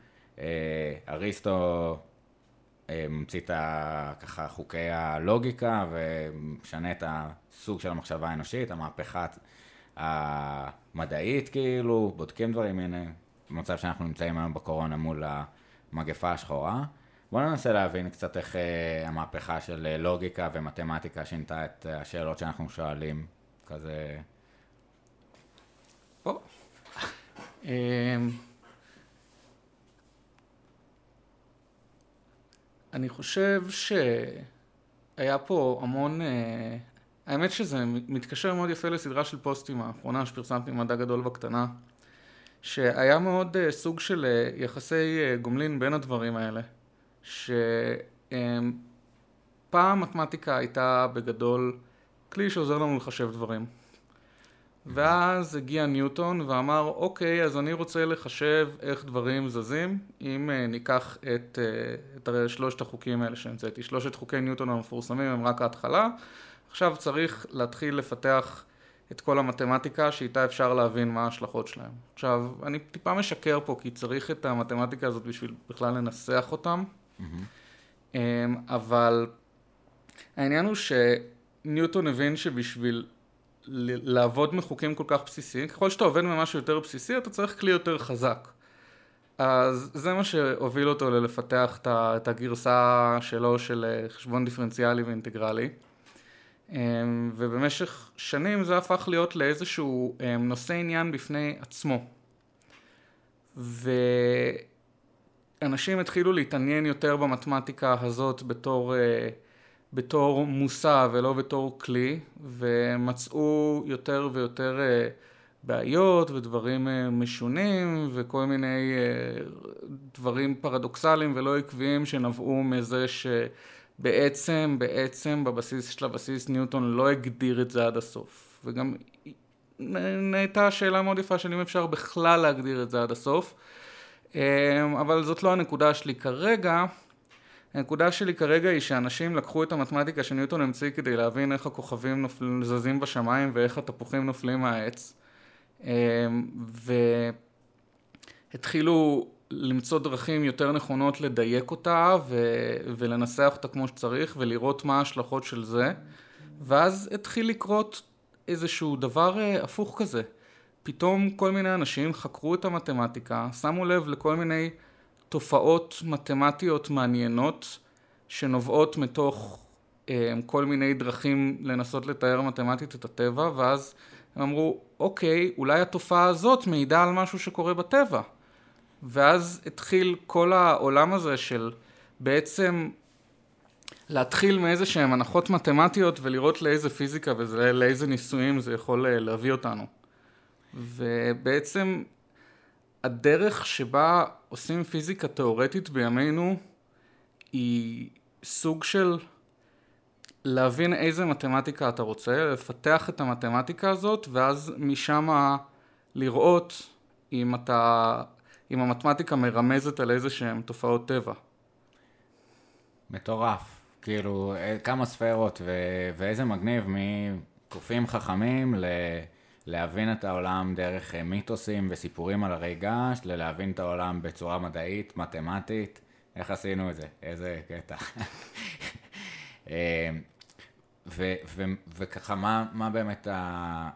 Speaker 2: אריסטו ממציא את ככה חוקי הלוגיקה ומשנה את הסוג של המחשבה האנושית, המהפכה המדעית כאילו, בודקים דברים, הנה, במצב שאנחנו נמצאים היום בקורונה מול המגפה השחורה. בואו ננסה להבין קצת איך המהפכה של לוגיקה ומתמטיקה שינתה את השאלות שאנחנו שואלים, כזה...
Speaker 3: פה. אמ, אני חושב שהיה פה המון האמת שזה מתקשר מאוד יפה לסדרה של פוסטים האחרונה שפרסמתי במדע גדול בקטנה, שהיה מאוד uh, סוג של יחסי גומלין בין הדברים האלה, שפעם מתמטיקה הייתה בגדול כלי שעוזר לנו לחשב דברים. ואז הגיע ניוטון ואמר, אוקיי, אז אני רוצה לחשב איך דברים זזים, אם uh, ניקח את, uh, את שלושת החוקים האלה שהמצאתי. שלושת חוקי ניוטון המפורסמים הם רק ההתחלה, עכשיו צריך להתחיל לפתח את כל המתמטיקה שאיתה אפשר להבין מה ההשלכות שלהם. עכשיו, אני טיפה משקר פה כי צריך את המתמטיקה הזאת בשביל בכלל לנסח אותם, mm-hmm. אבל העניין הוא שניוטון הבין שבשביל לעבוד מחוקים כל כך בסיסיים, ככל שאתה עובד ממשהו יותר בסיסי, אתה צריך כלי יותר חזק. אז זה מה שהוביל אותו ללפתח את הגרסה שלו של אה, חשבון דיפרנציאלי ואינטגרלי. אמ, ובמשך שנים זה הפך להיות לאיזשהו אמ, נושא עניין בפני עצמו. ואנשים התחילו להתעניין יותר במתמטיקה הזאת בתור, אה, בתור מושא ולא בתור כלי, ומצאו יותר ויותר אה, בעיות ודברים אה, משונים וכל מיני דברים פרדוקסליים ולא עקביים שנבעו מזה ש... בעצם, בבסיס של הבסיס ניוטון לא הגדיר את זה עד הסוף. וגם נהייתה שאלה מאוד יפה של אם אפשר בכלל להגדיר את זה עד הסוף. אבל זאת לא הנקודה שלי כרגע. הנקודה שלי כרגע היא שאנשים לקחו את המתמטיקה שניוטון המציא כדי להבין איך הכוכבים נופל, זזים בשמיים ואיך התפוחים נופלים מהעץ. אמ, והתחילו למצוא דרכים יותר נכונות לדייק אותה ו- ולנסח אותה כמו שצריך ולראות מה ההשלכות של זה ואז התחיל לקרות איזשהו דבר uh, הפוך כזה. פתאום כל מיני אנשים חקרו את המתמטיקה, שמו לב לכל מיני תופעות מתמטיות מעניינות שנובעות מתוך um, כל מיני דרכים לנסות לתאר מתמטית את הטבע ואז הם אמרו אוקיי אולי התופעה הזאת מעידה על משהו שקורה בטבע ואז התחיל כל העולם הזה של בעצם להתחיל מאיזה שהן הנחות מתמטיות ולראות לאיזה פיזיקה ולאיזה ניסויים זה יכול אה, להביא אותנו. ובעצם הדרך שבה עושים פיזיקה תאורטית בימינו היא סוג של להבין איזה מתמטיקה אתה רוצה, לפתח את המתמטיקה הזאת ואז משם לראות אם אתה אם המתמטיקה מרמזת על איזה שהן תופעות טבע.
Speaker 2: מטורף. כאילו, אה, כמה ספרות, ו- ואיזה מגניב מקופים חכמים ל... להבין את העולם דרך אה, מיתוסים וסיפורים על הרי געש, ללהבין את העולם בצורה מדעית, מתמטית. איך עשינו את זה? איזה קטע. *laughs* אה, ו- ו- וככה, מה, מה באמת ה...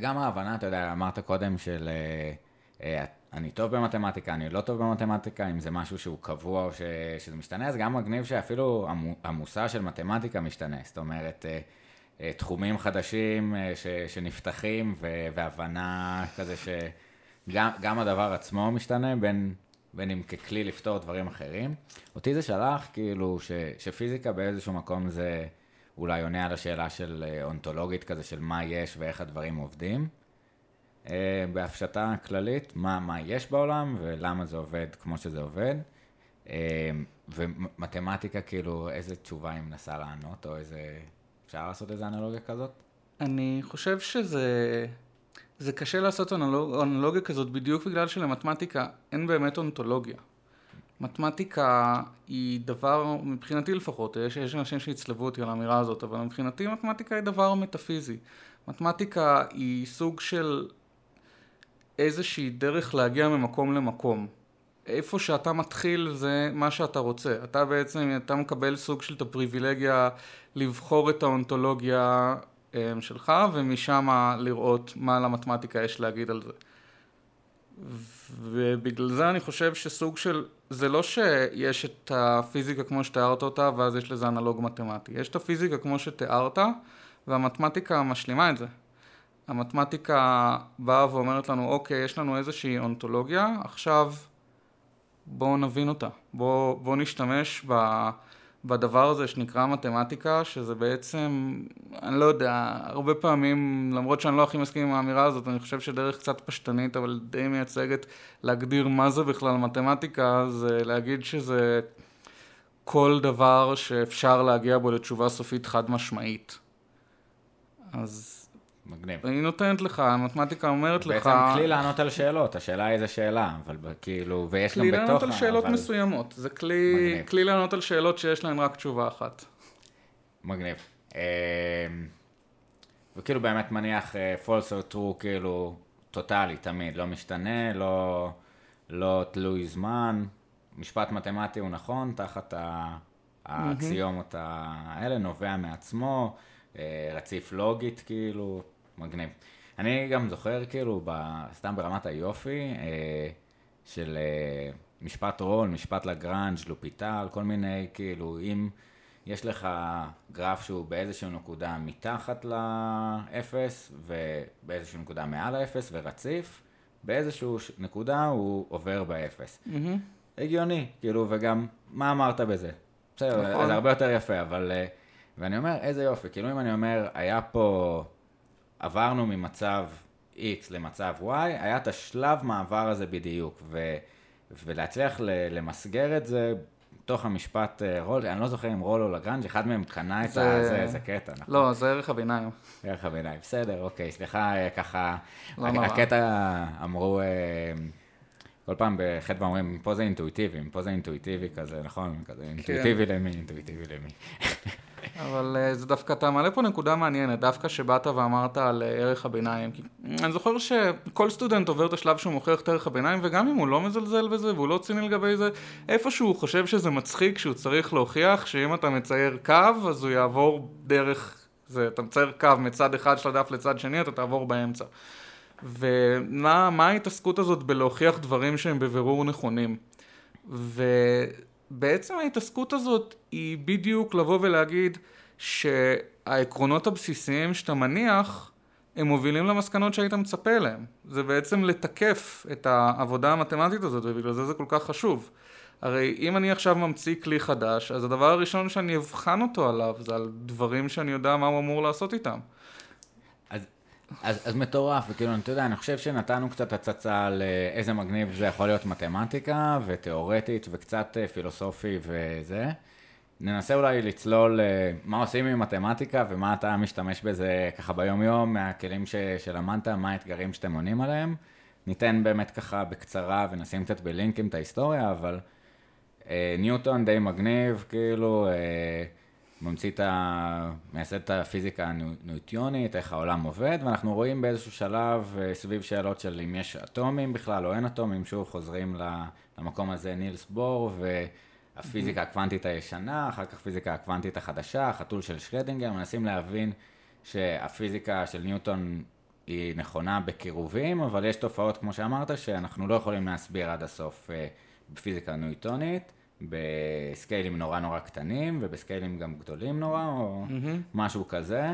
Speaker 2: גם ההבנה, אתה יודע, אמרת קודם של אני טוב במתמטיקה, אני לא טוב במתמטיקה, אם זה משהו שהוא קבוע או ש, שזה משתנה, אז גם מגניב שאפילו המושא של מתמטיקה משתנה. זאת אומרת, אה, אה, תחומים חדשים אה, ש, שנפתחים ו, והבנה כזה שגם הדבר עצמו משתנה, בין, בין אם ככלי לפתור דברים אחרים. אותי זה שלח כאילו ש, שפיזיקה באיזשהו מקום זה אולי עונה על השאלה של אונתולוגית כזה, של מה יש ואיך הדברים עובדים. אה, בהפשטה כללית, מה, מה יש בעולם ולמה זה עובד כמו שזה עובד. אה, ומתמטיקה, כאילו, איזה תשובה היא מנסה לענות, או איזה... אפשר לעשות איזה אנלוגיה כזאת?
Speaker 3: אני חושב שזה... זה קשה לעשות אנלוג... אנלוגיה כזאת בדיוק בגלל שלמתמטיקה אין באמת אונתולוגיה. מתמטיקה היא דבר, מבחינתי לפחות, יש, יש אנשים שיצלבו אותי על האמירה הזאת, אבל מבחינתי מתמטיקה היא דבר מטאפיזי. מתמטיקה היא סוג של איזושהי דרך להגיע ממקום למקום. איפה שאתה מתחיל זה מה שאתה רוצה. אתה בעצם, אתה מקבל סוג של את הפריבילגיה לבחור את האונתולוגיה um, שלך, ומשם לראות מה למתמטיקה יש להגיד על זה. ובגלל זה אני חושב שסוג של, זה לא שיש את הפיזיקה כמו שתיארת אותה, ואז יש לזה אנלוג מתמטי. יש את הפיזיקה כמו שתיארת, והמתמטיקה משלימה את זה. המתמטיקה באה ואומרת לנו, אוקיי, יש לנו איזושהי אונתולוגיה, עכשיו בואו נבין אותה. בואו בוא נשתמש ב, בדבר הזה שנקרא מתמטיקה, שזה בעצם, אני לא יודע, הרבה פעמים, למרות שאני לא הכי מסכים עם האמירה הזאת, אני חושב שדרך קצת פשטנית, אבל די מייצגת, להגדיר מה זה בכלל מתמטיקה, זה להגיד שזה כל דבר שאפשר להגיע בו לתשובה סופית חד משמעית. אז
Speaker 2: מגניב.
Speaker 3: היא נותנת לך, המתמטיקה אומרת לך...
Speaker 2: בעצם כלי לענות על שאלות, השאלה היא איזה שאלה, אבל כאילו, ויש גם בתוכה,
Speaker 3: כלי לענות על שאלות אבל... מסוימות, זה כלי, כלי לענות על שאלות שיש להן רק תשובה אחת.
Speaker 2: מגניב. אמ, וכאילו באמת מניח אה, false or true, כאילו, טוטאלי, תמיד, לא משתנה, לא, לא תלוי זמן, משפט מתמטי הוא נכון, תחת האקסיומות האלה, נובע מעצמו. אה, רציף לוגית, כאילו, מגניב. אני גם זוכר, כאילו, ב... סתם ברמת היופי, אה, של אה, משפט רול, משפט לגרנג', לופיטל, כל מיני, כאילו, אם יש לך גרף שהוא באיזושהי נקודה מתחת לאפס, ובאיזושהי נקודה מעל האפס, ורציף, באיזושהי נקודה הוא עובר באפס. Mm-hmm. הגיוני, כאילו, וגם, מה אמרת בזה? בסדר, נכון. זה הרבה יותר יפה, אבל... ואני אומר, איזה יופי, כאילו אם אני אומר, היה פה... עברנו ממצב X למצב Y, היה את השלב מעבר הזה בדיוק, ו, ולהצליח למסגר את זה תוך המשפט אה, רול, אני לא זוכר אם רול או לגרנג', אחד מהם קנה את זה, זה, זה קטע, נכון?
Speaker 3: לא, זה ערך הביניים.
Speaker 2: ערך הביניים, בסדר, אוקיי, סליחה, אה, ככה, לא הקטע אמרו, אה, כל פעם בחטא אומרים, פה זה אינטואיטיבי, פה זה אינטואיטיבי כזה, נכון? כזה כן. אינטואיטיבי למי, אינטואיטיבי למי. *laughs*
Speaker 3: אבל uh, זה דווקא, אתה מעלה פה נקודה מעניינת, דווקא שבאת ואמרת על uh, ערך הביניים. כי אני זוכר שכל סטודנט עובר את השלב שהוא מוכיח את ערך הביניים, וגם אם הוא לא מזלזל בזה והוא לא ציני לגבי זה, איפשהו הוא חושב שזה מצחיק שהוא צריך להוכיח שאם אתה מצייר קו, אז הוא יעבור דרך זה. אתה מצייר קו מצד אחד של הדף לצד שני, אתה תעבור באמצע. ומה ההתעסקות הזאת בלהוכיח דברים שהם בבירור נכונים? ו... בעצם ההתעסקות הזאת היא בדיוק לבוא ולהגיד שהעקרונות הבסיסיים שאתה מניח הם מובילים למסקנות שהיית מצפה להם. זה בעצם לתקף את העבודה המתמטית הזאת ובגלל זה זה כל כך חשוב. הרי אם אני עכשיו ממציא כלי חדש, אז הדבר הראשון שאני אבחן אותו עליו זה על דברים שאני יודע מה הוא אמור לעשות איתם.
Speaker 2: אז, אז מטורף, וכאילו, אתה יודע, אני חושב שנתנו קצת הצצה על אה, איזה מגניב זה יכול להיות מתמטיקה, ותיאורטית, וקצת אה, פילוסופי וזה. ננסה אולי לצלול אה, מה עושים עם מתמטיקה, ומה אתה משתמש בזה ככה ביום-יום, מהכלים ש, שלמדת, מה האתגרים שאתם עונים עליהם. ניתן באמת ככה בקצרה, ונשים קצת בלינקים את ההיסטוריה, אבל אה, ניוטון די מגניב, כאילו... אה, ממציא את ה... מייסד את הפיזיקה הניוטיונית, איך העולם עובד, ואנחנו רואים באיזשהו שלב אה, סביב שאלות של אם יש אטומים בכלל או אין אטומים, שוב חוזרים למקום הזה נילס בור, והפיזיקה הקוונטית הישנה, אחר כך פיזיקה הקוונטית החדשה, החתול של שרדינגר, מנסים להבין שהפיזיקה של ניוטון היא נכונה בקירובים, אבל יש תופעות, כמו שאמרת, שאנחנו לא יכולים להסביר עד הסוף אה, בפיזיקה ניוטונית, בסקיילים נורא נורא קטנים, ובסקיילים גם גדולים נורא, או
Speaker 3: מהמם.
Speaker 2: משהו כזה.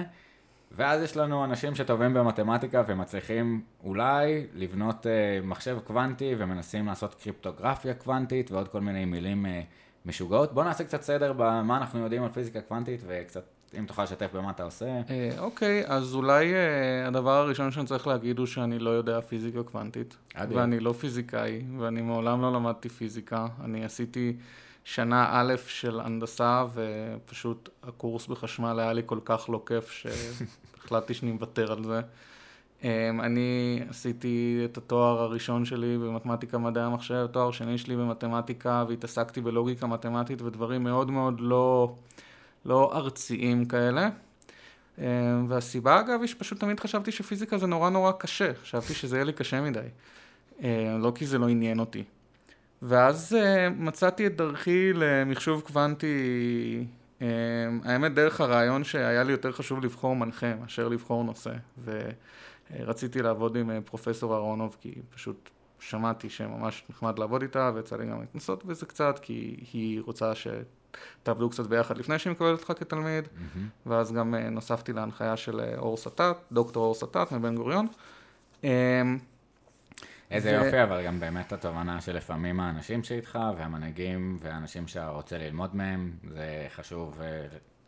Speaker 2: ואז יש לנו אנשים שטובים במתמטיקה ומצליחים אולי לבנות אה, מחשב קוונטי ומנסים לעשות קריפטוגרפיה קוונטית ועוד כל מיני מילים אה, משוגעות. בוא נעשה קצת סדר במה אנחנו יודעים על פיזיקה קוונטית וקצת, אם תוכל לשתף במה אתה עושה.
Speaker 3: אה, אוקיי, אז אולי אה, הדבר הראשון שאני צריך להגיד הוא שאני לא יודע פיזיקה קוונטית.
Speaker 2: אדיר.
Speaker 3: ואני לא פיזיקאי, ואני מעולם לא למדתי פיזיקה. אני עשיתי שנה א' של הנדסה, ופשוט הקורס בחשמל היה לי כל כך לא כיף, שהחלטתי שאני מוותר על זה. אמ, אני עשיתי את התואר הראשון שלי במתמטיקה מדעי המחשב, תואר שני שלי במתמטיקה, והתעסקתי בלוגיקה מתמטית ודברים מאוד מאוד לא, לא ארציים כאלה. אמ, והסיבה אגב היא שפשוט תמיד חשבתי שפיזיקה זה נורא נורא קשה, חשבתי שזה יהיה לי קשה מדי. אמ, לא כי זה לא עניין אותי. ואז אה, מצאתי את דרכי למחשוב קוונטי, אה, האמת דרך הרעיון שהיה לי יותר חשוב לבחור מנחה מאשר לבחור נושא. ורציתי לעבוד עם אה, פרופסור אהרונוב, כי פשוט שמעתי שממש נחמד לעבוד איתה, ויצא לי גם להתנסות בזה קצת, כי היא רוצה שתעבדו קצת ביחד לפני שהיא מקבלת אותך כתלמיד,
Speaker 2: מהמם.
Speaker 3: ואז גם אה, נוספתי להנחיה של אה, אור סטט, דוקטור אור סטט מבן גוריון. אה,
Speaker 2: איזה
Speaker 3: ו-
Speaker 2: יופי, אבל גם באמת התובנה שלפעמים האנשים שאיתך והמנהיגים והאנשים שאתה רוצה ללמוד מהם, זה חשוב, אה,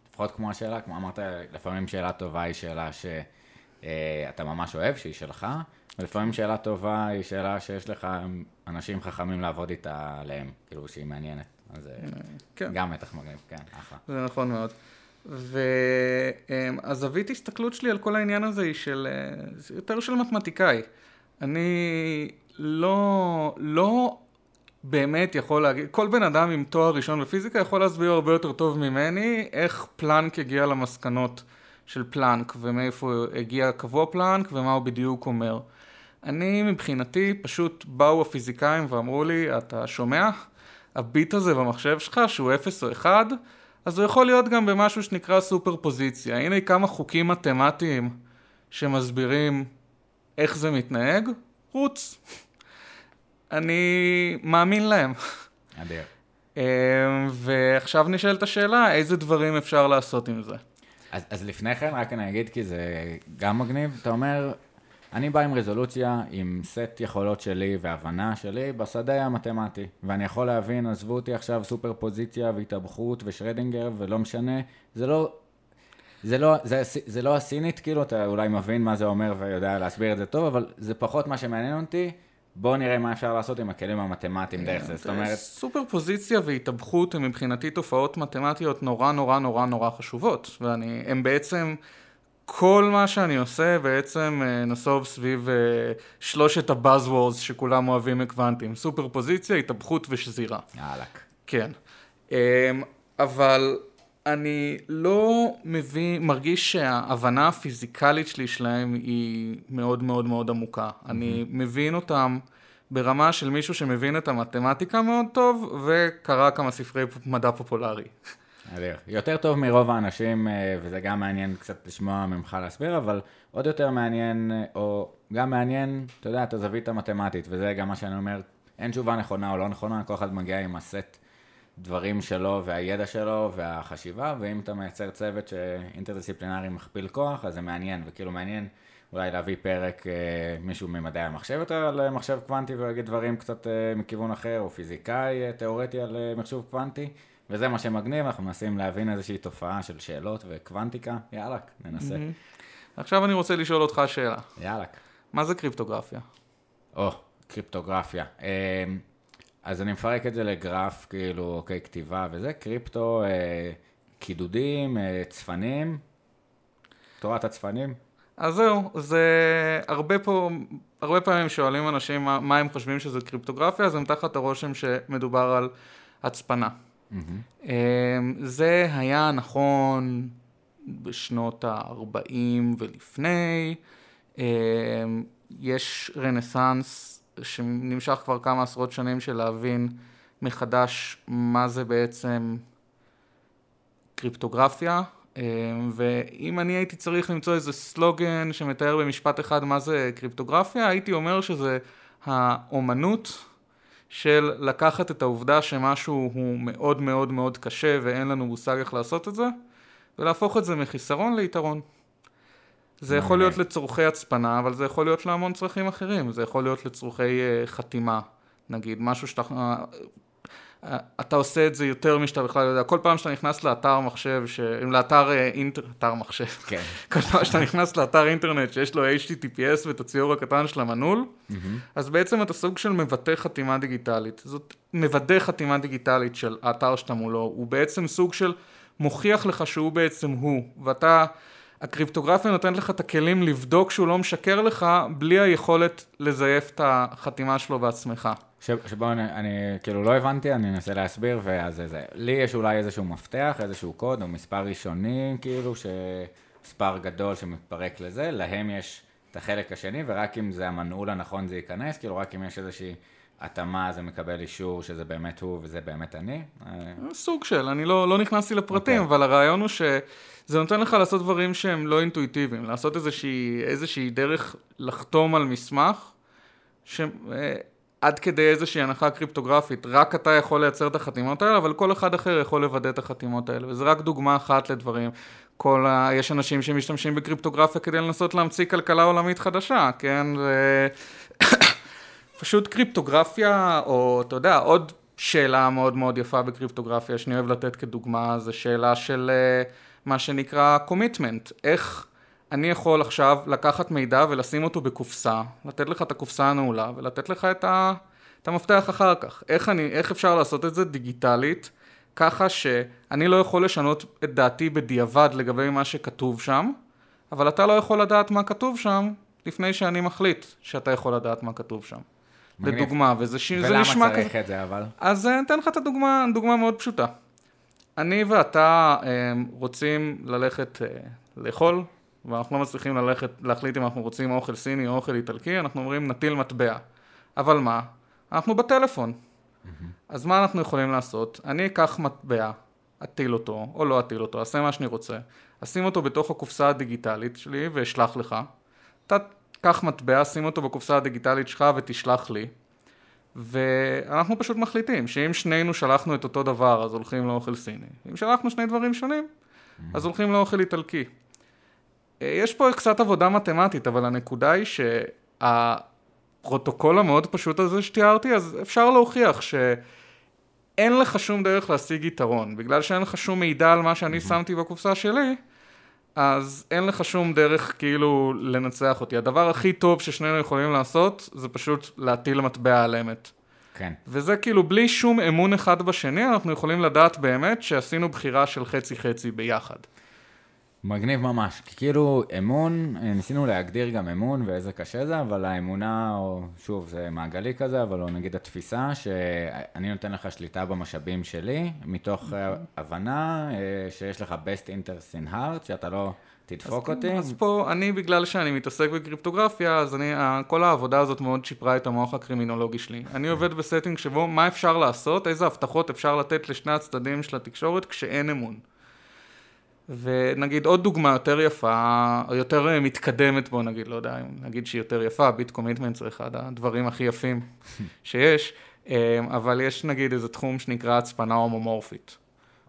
Speaker 2: לפחות כמו השאלה, כמו אמרת, לפעמים שאלה טובה היא שאלה שאתה ממש אוהב, שהיא שלך, ולפעמים שאלה טובה היא שאלה שיש לך אנשים חכמים לעבוד איתה עליהם, כאילו שהיא מעניינת. אז
Speaker 3: כן.
Speaker 2: גם מתח מגניב, כן, אחלה.
Speaker 3: זה נכון מאוד. והזווית הסתכלות שלי על כל העניין הזה היא של, אה, זה יותר של מתמטיקאי. אני לא, לא באמת יכול להגיד, כל בן אדם עם תואר ראשון בפיזיקה יכול להסביר הרבה יותר טוב ממני איך פלנק הגיע למסקנות של פלנק ומאיפה הגיע קבוע פלנק ומה הוא בדיוק אומר. אני מבחינתי פשוט באו הפיזיקאים ואמרו לי, אתה שומע? הביט הזה במחשב שלך שהוא 0 או 1, אז הוא יכול להיות גם במשהו שנקרא סופר פוזיציה. הנה כמה חוקים מתמטיים שמסבירים איך זה מתנהג, רוץ. אני מאמין להם.
Speaker 2: אדיר.
Speaker 3: אמ, ועכשיו נשאלת השאלה, איזה דברים אפשר לעשות עם זה?
Speaker 2: אז, אז לפני כן, רק אני אגיד, כי זה גם מגניב, אתה אומר, אני בא עם רזולוציה, עם סט יכולות שלי והבנה שלי בשדה המתמטי, ואני יכול להבין, עזבו אותי עכשיו סופר פוזיציה והתאבכות ושרדינגר ולא משנה, זה לא... זה לא, זה, זה לא הסינית, כאילו, אתה אולי מבין מה זה אומר ויודע להסביר את זה טוב, אבל זה פחות מה שמעניין אותי. בואו נראה מה אפשר לעשות עם הכלים המתמטיים דרך זה. זאת אומרת,
Speaker 3: סופר פוזיציה והתאבכות הם מבחינתי תופעות מתמטיות נורא נורא נורא נורא חשובות, ואני, הם בעצם, כל מה שאני עושה בעצם אה, נסוב סביב אה, שלושת הבאזוורדס שכולם אוהבים מקוונטים, סופר פוזיציה, התאבכות ושזירה.
Speaker 2: יאללה.
Speaker 3: כן. אמ, אבל אני לא מבין, מרגיש שההבנה הפיזיקלית שלי שלהם היא מאוד מאוד מאוד עמוקה. אני מבין אותם ברמה של מישהו שמבין את המתמטיקה מאוד טוב, וקרא כמה ספרי מדע פופולרי.
Speaker 2: אדיר. יותר טוב מרוב האנשים, אה, וזה גם מעניין קצת לשמוע ממך להסביר, אבל עוד יותר מעניין, אה, או גם מעניין, אתה יודע, את הזווית המתמטית, וזה גם מה שאני אומר, אין תשובה נכונה או לא נכונה, כל אחד מגיע עם הסט דברים שלו והידע שלו והחשיבה, ואם אתה מייצר צוות שאינטרדיסציפלינרי מכפיל כוח, אז זה מעניין, וכאילו מעניין אולי להביא פרק, אה, מישהו ממדעי המחשב יותר על אה, מחשב קוונטי ויגיד דברים קצת אה, מכיוון אחר, או פיזיקאי תיאורטי על אה, מחשוב קוונטי, וזה מה שמגניב, אנחנו מנסים להבין איזושהי תופעה של שאלות וקוונטיקה, יאללה, ננסה.
Speaker 3: עכשיו אני רוצה לשאול אותך שאלה.
Speaker 2: יאללה.
Speaker 3: מה זה קריפטוגרפיה?
Speaker 2: או, קריפטוגרפיה. אמ, אז אני מפרק את זה לגרף, כאילו, אוקיי, כתיבה וזה, קריפטו, אה, קידודים, אה, צפנים, תורת הצפנים.
Speaker 3: אז זהו, זה הרבה פה, הרבה פעמים שואלים אנשים מה, מה הם חושבים שזה קריפטוגרפיה, אז הם תחת הרושם שמדובר על הצפנה.
Speaker 2: מהמם.
Speaker 3: אמ, זה היה נכון בשנות ה-40 ולפני. אמ, יש רנסאנס שנמשך כבר כמה עשרות שנים של להבין מחדש מה זה בעצם קריפטוגרפיה. ואם אני הייתי צריך למצוא איזה סלוגן שמתאר במשפט אחד מה זה קריפטוגרפיה, הייתי אומר שזה האומנות של לקחת את העובדה שמשהו הוא מאוד מאוד מאוד קשה ואין לנו מושג איך לעשות את זה, ולהפוך את זה מחיסרון ליתרון. זה יכול להיות לצורכי הצפנה, אבל זה יכול להיות להמון צרכים אחרים. זה יכול להיות לצורכי uh, חתימה, נגיד, משהו שאתה... אתה עושה את זה יותר משאתה בכלל יודע. כל פעם שאתה נכנס לאתר מחשב, ש... לאתר uh, אינטר... אתר מחשב.
Speaker 2: כן. *laughs*
Speaker 3: כל פעם שאתה נכנס לאתר אינטרנט שיש לו HTTPS ואת הציור הקטן של המנעול, mm-hmm. אז בעצם אתה סוג של מבטא חתימה דיגיטלית. זאת מוודא חתימה דיגיטלית של האתר שאתה מולו. הוא בעצם סוג של מוכיח לך שהוא בעצם הוא, ואתה... הקריפטוגרפיה נותנת לך את הכלים לבדוק שהוא לא משקר לך, בלי היכולת לזייף את החתימה שלו בעצמך.
Speaker 2: שבו אני, אני כאילו לא הבנתי, אני אנסה להסביר, ואז זה, לי יש אולי איזשהו מפתח, איזשהו קוד, או מספר ראשוני, כאילו, שמספר גדול שמתפרק לזה, להם יש את החלק השני, ורק אם זה המנעול הנכון זה ייכנס, כאילו רק אם יש איזושהי התאמה זה מקבל אישור שזה באמת הוא וזה באמת אני.
Speaker 3: סוג של, אני לא, לא נכנסתי לפרטים, okay. אוקיי. אבל הרעיון הוא שזה נותן לך לעשות דברים שהם לא אינטואיטיביים, לעשות איזושהי, איזושהי דרך לחתום על מסמך, שעד אה, כדי איזושהי הנחה קריפטוגרפית, רק אתה יכול לייצר את החתימות האלה, אבל כל אחד אחר יכול לוודא את החתימות האלה, וזה רק דוגמה אחת לדברים. כל ה... יש אנשים שמשתמשים בקריפטוגרפיה כדי לנסות להמציא כלכלה עולמית חדשה, כן? ו... פשוט קריפטוגרפיה, או אתה יודע, עוד שאלה מאוד מאוד יפה בקריפטוגרפיה שאני אוהב לתת כדוגמה, זה שאלה של uh, מה שנקרא commitment, איך אני יכול עכשיו לקחת מידע ולשים אותו בקופסה, לתת לך את הקופסה הנעולה ולתת לך את, ה, את המפתח אחר כך. איך, אני, איך אפשר לעשות את זה דיגיטלית, ככה שאני לא יכול לשנות את דעתי בדיעבד לגבי מה שכתוב שם, אבל אתה לא יכול לדעת מה כתוב שם לפני שאני מחליט שאתה יכול לדעת מה כתוב שם. מגניב. לדוגמה, וזה ש...
Speaker 2: ולמה נשמע צריך כזה... את זה אבל?
Speaker 3: אז אני אה, אתן לך את הדוגמה, דוגמה מאוד פשוטה. אני ואתה אה, רוצים ללכת אה, לאכול, ואנחנו לא מצליחים ללכת, להחליט אם אנחנו רוצים אוכל סיני או אוכל איטלקי, אנחנו אומרים נטיל מטבע. אבל מה? אנחנו בטלפון. Mm-hmm. אז מה אנחנו יכולים לעשות? אני אקח מטבע, אטיל אותו, או לא אטיל אותו, אעשה מה שאני רוצה, אשים אותו בתוך הקופסה הדיגיטלית שלי ואשלח לך. אתה קח מטבע, שים אותו בקופסה הדיגיטלית שלך ותשלח לי. ואנחנו פשוט מחליטים שאם שנינו שלחנו את אותו דבר, אז הולכים לאוכל סיני. אם שלחנו שני דברים שונים, אז הולכים לאוכל איטלקי. יש פה קצת עבודה מתמטית, אבל הנקודה היא שהפרוטוקול המאוד פשוט הזה שתיארתי, אז אפשר להוכיח שאין לך שום דרך להשיג יתרון. בגלל שאין לך שום מידע על מה שאני שמתי בקופסה שלי, אז אין לך שום דרך כאילו לנצח אותי. הדבר הכי טוב ששנינו יכולים לעשות, זה פשוט להטיל מטבע על אמת.
Speaker 2: כן.
Speaker 3: וזה כאילו, בלי שום אמון אחד בשני, אנחנו יכולים לדעת באמת שעשינו בחירה של חצי-חצי ביחד.
Speaker 2: מגניב ממש, כי כאילו אמון, ניסינו להגדיר גם אמון ואיזה קשה זה, אבל האמונה, או שוב, זה מעגלי כזה, אבל או נגיד התפיסה שאני נותן לך שליטה במשאבים שלי, מתוך הבנה אה, שיש לך best interest in heart, שאתה לא תדפוק
Speaker 3: אז
Speaker 2: אותי.
Speaker 3: כן, אז פה, אני בגלל שאני מתעסק בקריפטוגרפיה, אז אני, כל העבודה הזאת מאוד שיפרה את המוח הקרימינולוגי שלי. אני עובד ב setting שבו מה אפשר לעשות, איזה הבטחות אפשר לתת לשני הצדדים של התקשורת כשאין אמון. ונגיד עוד דוגמה יותר יפה, או יותר אה, מתקדמת בוא נגיד, לא יודע, נגיד שהיא יותר יפה, bit commitment זה אחד הדברים הכי יפים *laughs* שיש, אה, אבל יש נגיד איזה תחום שנקרא הצפנה הומומורפית.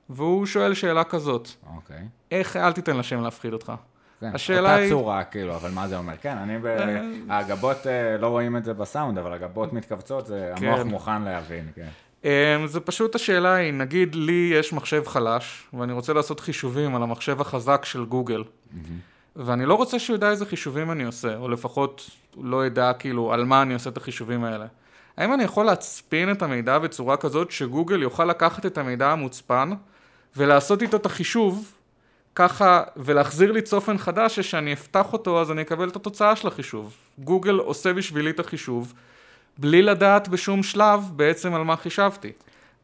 Speaker 3: והוא שואל שאלה כזאת,
Speaker 2: אוקיי. Okay.
Speaker 3: איך, אל תיתן לשם להפחיד אותך.
Speaker 2: כן, השאלה אותה היא... צורה, כאילו, אבל מה זה אומר? כן, אני ב... אה, הגבות, לא רואים את זה בסאונד, אבל הגבות מתכווצות, זה כן. המוח מוכן להבין, כן.
Speaker 3: אמ, זה פשוט השאלה היא, נגיד לי יש מחשב חלש, ואני רוצה לעשות חישובים על המחשב החזק של גוגל, mm-hmm. ואני לא רוצה שהוא ידע איזה חישובים אני עושה, או לפחות לא ידע כאילו על מה אני עושה את החישובים האלה. האם אני יכול להצפין את המידע בצורה כזאת שגוגל יוכל לקחת את המידע המוצפן ולעשות איתו את החישוב ככה, ולהחזיר לי צופן חדש שכשאני אפתח אותו אז אני אקבל את התוצאה של החישוב. גוגל עושה בשבילי את החישוב, בלי לדעת בשום שלב בעצם על מה חישבתי.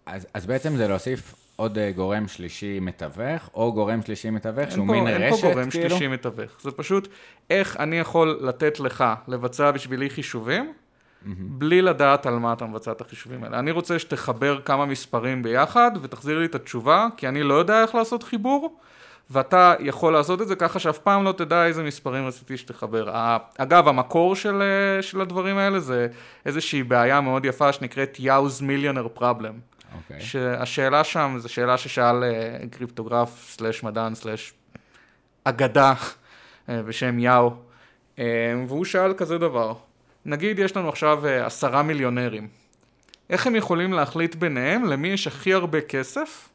Speaker 2: אז, אז בעצם זה להוסיף עוד uh, גורם שלישי מתווך, או גורם שלישי מתווך שהוא פה, מין
Speaker 3: אין
Speaker 2: רשת,
Speaker 3: כאילו? אין פה גורם כאילו? שלישי מתווך. זה פשוט איך אני יכול לתת לך לבצע בשבילי חישובים, mm-hmm. בלי לדעת על מה אתה מבצע את החישובים האלה. אני רוצה שתחבר כמה מספרים ביחד ותחזיר לי את התשובה, כי אני לא יודע איך לעשות חיבור, ואתה יכול לעשות את זה ככה שאף פעם לא תדע איזה מספרים רציתי שתחבר. אגב, המקור של, אה, של הדברים האלה זה איזושהי בעיה מאוד יפה שנקראת Problem.
Speaker 2: אוקיי. Okay.
Speaker 3: שהשאלה שם זו שאלה ששאל אה, קריפטוגרף סלש מדען סלש אגדה אה, בשם יאו, והוא שאל כזה דבר, נגיד יש לנו עכשיו עשרה מיליונרים, איך הם יכולים להחליט ביניהם למי יש הכי הרבה כסף?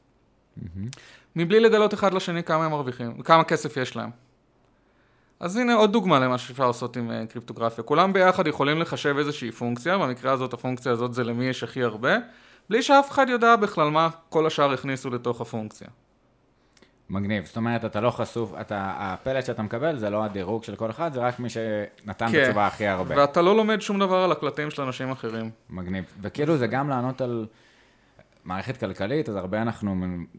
Speaker 3: Mm-hmm. מבלי לגלות אחד לשני כמה הם מרוויחים, כמה כסף יש להם. אז הנה עוד דוגמה למה שאפשר לעשות עם uh, קריפטוגרפיה. כולם ביחד יכולים לחשב איזושהי פונקציה, במקרה הזאת הפונקציה הזאת זה למי יש הכי הרבה, בלי שאף אחד יודע בכלל מה כל השאר הכניסו לתוך הפונקציה.
Speaker 2: מגניב, זאת אומרת, אתה לא חשוף, אתה, הפלט שאתה מקבל זה לא הדירוג של כל אחד, זה רק מי שנתן כן. בתשובה הכי הרבה.
Speaker 3: ואתה לא לומד שום דבר על הקלטים של אנשים אחרים.
Speaker 2: מגניב, וכאילו זה גם לענות על... מערכת כלכלית, אז הרבה אנחנו,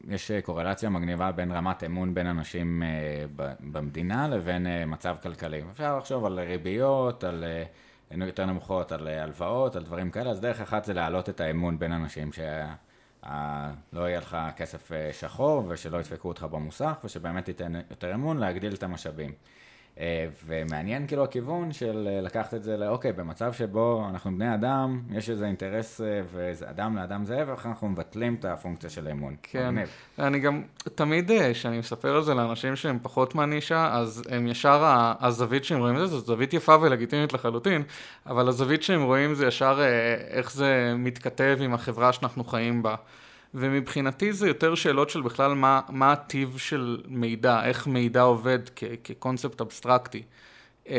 Speaker 2: יש קורלציה מגניבה בין רמת אמון בין אנשים אה, במדינה לבין אה, מצב כלכלי. אפשר לחשוב על ריביות, על אה, יותר נמוכות, על הלוואות, על דברים כאלה, אז דרך אחת זה להעלות את האמון בין אנשים, שלא יהיה לך כסף שחור ושלא ידפקו אותך במוסך, ושבאמת תיתן יותר אמון, להגדיל את המשאבים. אה, ומעניין כאילו הכיוון של אה, לקחת את זה לאוקיי, במצב שבו אנחנו בני אדם, יש איזה אינטרס אה, ואיזה אדם לאדם זאב, ואיך אנחנו מבטלים את הפונקציה של האמון.
Speaker 3: כן, מגניב. אני גם, תמיד כשאני מספר על זה לאנשים שהם פחות מהנישה, אז הם ישר, הזווית שהם רואים את זה, זו זווית יפה ולגיטימית לחלוטין, אבל הזווית שהם רואים זה ישר איך זה מתכתב עם החברה שאנחנו חיים בה. ומבחינתי זה יותר שאלות של בכלל מה, מה הטיב של מידע, איך מידע עובד כ- כקונספט אבסטרקטי. Um,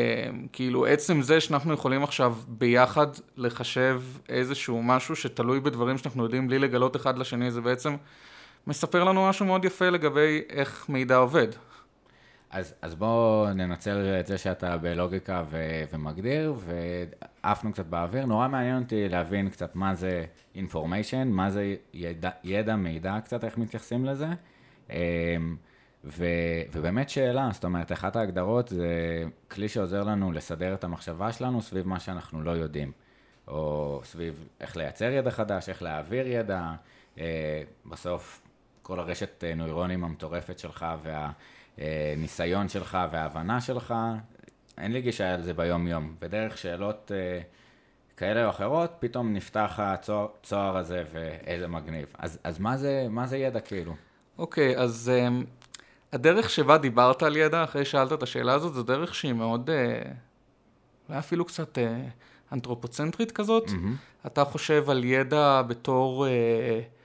Speaker 3: כאילו עצם זה שאנחנו יכולים עכשיו ביחד לחשב איזשהו משהו שתלוי בדברים שאנחנו יודעים בלי לגלות אחד לשני, זה בעצם מספר לנו משהו מאוד יפה לגבי איך מידע עובד.
Speaker 2: אז, אז בואו ננצל את זה שאתה בלוגיקה ו, ומגדיר, ועפנו קצת באוויר. נורא מעניין אותי להבין קצת מה זה information, מה זה ידע, ידע מידע קצת, איך מתייחסים לזה. אמ, ו, ובאמת שאלה, זאת אומרת, אחת ההגדרות זה כלי שעוזר לנו לסדר את המחשבה שלנו סביב מה שאנחנו לא יודעים. או סביב איך לייצר ידע חדש, איך להעביר ידע. אה, בסוף, כל הרשת אה, נוירונים המטורפת שלך וה... הניסיון שלך וההבנה שלך, אין לי גישה על זה ביום-יום. בדרך שאלות אה, כאלה או אחרות, פתאום נפתח הצוהר הזה ואיזה מגניב. אז, אז מה, זה, מה זה ידע כאילו?
Speaker 3: אוקיי, okay, אז um, הדרך שבה דיברת על ידע, אחרי שאלת את השאלה הזאת, זו דרך שהיא מאוד, uh, אולי אפילו קצת uh, אנתרופוצנטרית כזאת. Mm-hmm. אתה חושב על ידע בתור... Uh,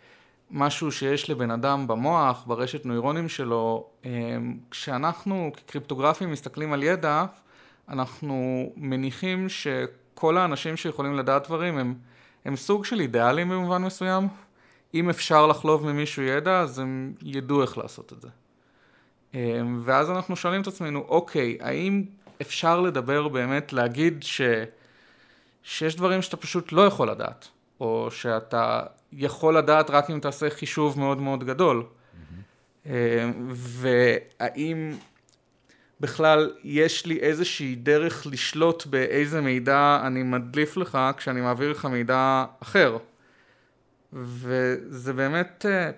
Speaker 3: משהו שיש לבן אדם במוח, ברשת נוירונים שלו, אמ, כשאנחנו כקריפטוגרפים מסתכלים על ידע, אנחנו מניחים שכל האנשים שיכולים לדעת דברים הם, הם סוג של אידיאלים במובן מסוים. אם אפשר לחלוב ממישהו ידע, אז הם ידעו איך לעשות את זה. אמ, ואז אנחנו שואלים את עצמנו, אוקיי, האם אפשר לדבר באמת, להגיד ש... שיש דברים שאתה פשוט לא יכול לדעת, או שאתה יכול לדעת רק אם תעשה חישוב מאוד מאוד גדול. Mm-hmm. והאם בכלל יש לי איזושהי דרך לשלוט באיזה מידע אני מדליף לך כשאני מעביר לך מידע אחר. וזה באמת, אה,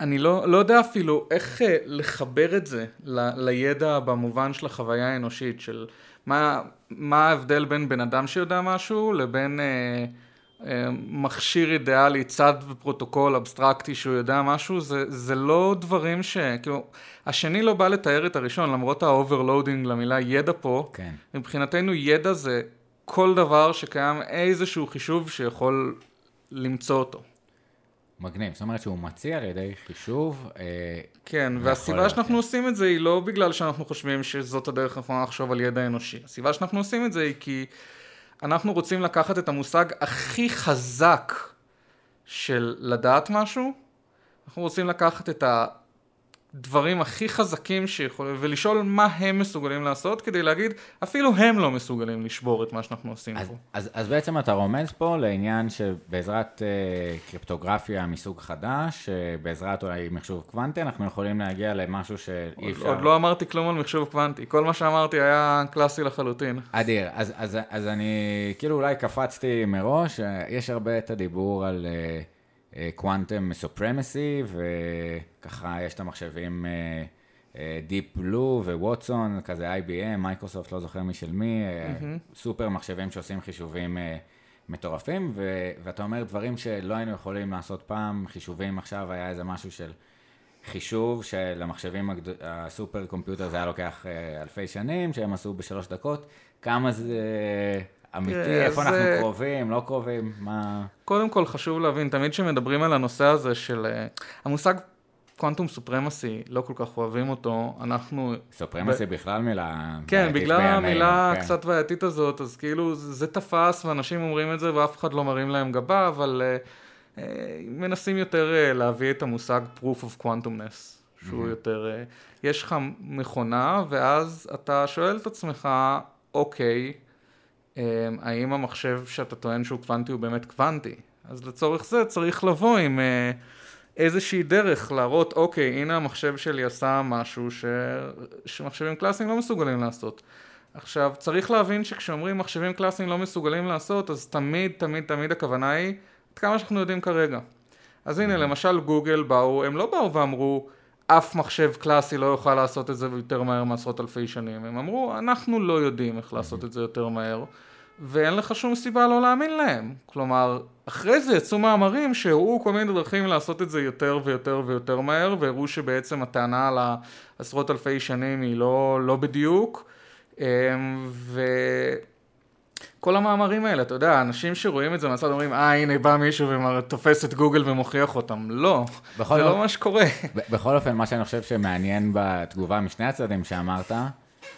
Speaker 3: אני לא, לא יודע אפילו איך אה, לחבר את זה ל, לידע במובן של החוויה האנושית, של מה, מה ההבדל בין בן אדם שיודע משהו לבין... אה, מכשיר אידיאלי, צד ופרוטוקול אבסטרקטי שהוא יודע משהו, זה, זה לא דברים ש... כאילו, השני לא בא לתאר את הראשון, למרות ה overloading למילה ידע פה, כן. מבחינתנו ידע זה כל דבר שקיים איזשהו חישוב שיכול למצוא אותו.
Speaker 2: מגניב, זאת אומרת שהוא מציע על ידי חישוב.
Speaker 3: אה, כן, והסיבה שאנחנו עושים את זה היא לא בגלל שאנחנו חושבים שזאת הדרך הנכונה לחשוב על ידע אנושי. הסיבה שאנחנו עושים את זה היא כי... אנחנו רוצים לקחת את המושג הכי חזק של לדעת משהו, אנחנו רוצים לקחת את הדברים הכי חזקים שיכולים, ולשאול מה הם מסוגלים לעשות, כדי להגיד, אפילו הם לא מסוגלים לשבור את מה שאנחנו עושים
Speaker 2: אז,
Speaker 3: פה.
Speaker 2: אז, אז בעצם אתה רומז פה לעניין שבעזרת uh, קריפטוגרפיה מסוג חדש, uh, בעזרת אולי מחשוב קוונטי, אנחנו יכולים להגיע למשהו שאי אפשר...
Speaker 3: עוד לא אמרתי כלום על מחשוב קוונטי, כל מה שאמרתי היה קלאסי לחלוטין.
Speaker 2: אדיר, אז, אז, אז אני כאילו אולי קפצתי מראש, יש הרבה את הדיבור על... Uh, quantum supremacy, וככה יש את המחשבים Deep Blue ו Watson, כזה IBM, Microsoft, לא זוכר מי של מי, mm-hmm. סופר מחשבים שעושים חישובים מטורפים, ו- ואתה אומר דברים שלא היינו יכולים לעשות פעם, חישובים עכשיו היה איזה משהו של חישוב שלמחשבים הגד... ה super computer זה היה לוקח אלפי שנים, שהם עשו בשלוש דקות, כמה זה אמיתי, כן, איפה אנחנו קרובים, לא קרובים, מה...
Speaker 3: קודם כל חשוב להבין, תמיד כשמדברים על הנושא הזה של... אה, המושג קוונטום סופרמסי, לא כל כך אוהבים אותו, אנחנו...
Speaker 2: סופרמסי ב... בכלל מילה
Speaker 3: כן, בגלל המילה כן. קצת בעייתית הזאת, אז כאילו זה תפס ואנשים אומרים את זה ואף אחד לא מרים להם גבה, אבל uh, uh, מנסים יותר uh, להביא את המושג proof of quantumness, שהוא mm-hmm. יותר... Uh, יש לך מכונה, ואז אתה שואל את עצמך, אוקיי, האם המחשב שאתה טוען שהוא קוונטי הוא באמת קוונטי? אז לצורך זה צריך לבוא עם uh, איזושהי דרך להראות, אוקיי, הנה המחשב שלי עשה משהו ש... שמחשבים קלאסיים לא מסוגלים לעשות. עכשיו, צריך להבין שכשאומרים מחשבים קלאסיים לא מסוגלים לעשות, אז תמיד, תמיד, תמיד הכוונה היא, עד כמה שאנחנו יודעים כרגע. אז הנה, למשל גוגל באו, הם לא באו ואמרו, אף מחשב קלאסי לא יוכל לעשות את זה יותר מהר מעשרות אלפי שנים. הם אמרו, אנחנו לא יודעים איך לעשות את זה יותר מהר, ואין לך שום סיבה לא להאמין להם. כלומר, אחרי זה יצאו מאמרים שהראו כל מיני דרכים לעשות את זה יותר ויותר ויותר מהר, והראו שבעצם הטענה על העשרות אלפי שנים היא לא, לא בדיוק. אמ, ו... כל המאמרים האלה, אתה יודע, אנשים שרואים את זה מהצד אומרים, אה, הנה בא מישהו ותופס את גוגל ומוכיח אותם. לא, זה לא מה שקורה.
Speaker 2: בכל אופן, מה שאני חושב שמעניין בתגובה משני הצדדים שאמרת,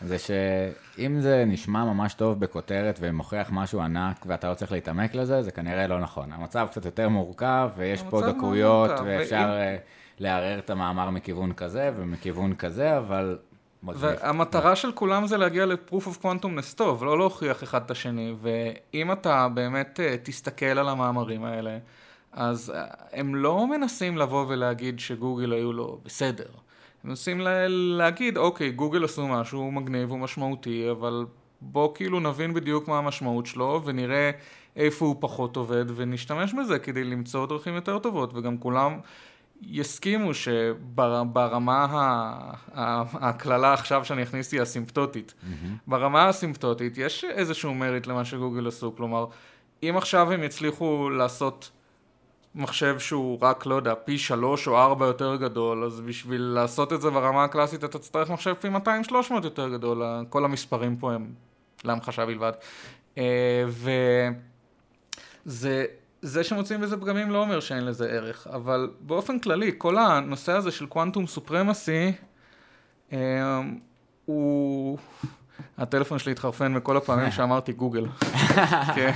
Speaker 2: זה שאם זה נשמע ממש טוב בכותרת ומוכיח משהו ענק ואתה לא צריך להתעמק לזה, זה כנראה לא נכון. המצב קצת יותר מורכב ויש פה דקויות ואפשר ואם... אה, לערער את המאמר מכיוון כזה ומכיוון כזה, אבל
Speaker 3: והמטרה של כולם זה להגיע ל-proof of quantumness טוב, לא להוכיח אחד את השני, ואם אתה באמת אה, תסתכל על המאמרים האלה, אז אה, הם לא מנסים לבוא ולהגיד שגוגל היו לו בסדר. הם מנסים לה, להגיד, אוקיי, גוגל עשו משהו מגניב ומשמעותי, אבל בוא כאילו נבין בדיוק מה המשמעות שלו, ונראה איפה הוא פחות עובד, ונשתמש בזה כדי למצוא דרכים יותר טובות, וגם כולם... יסכימו שברמה הקללה עכשיו שאני אכניס היא אסימפטוטית. Mm-hmm. ברמה האסימפטוטית יש איזשהו מריט למה שגוגל עשו, כלומר, אם עכשיו הם יצליחו לעשות מחשב שהוא רק, לא יודע, פי שלוש או ארבע יותר גדול, אז בשביל לעשות את זה ברמה הקלאסית אתה תצטרך מחשב פי 200-300 יותר גדול, כל המספרים פה הם להמחשה בלבד. אה, וזה... זה שמוצאים בזה פגמים לא אומר שאין לזה ערך, אבל באופן כללי, כל הנושא הזה של קוונטום סופרמסי, אה, הוא... הטלפון שלי התחרפן מכל הפעמים *laughs* שאמרתי גוגל. *laughs* כן.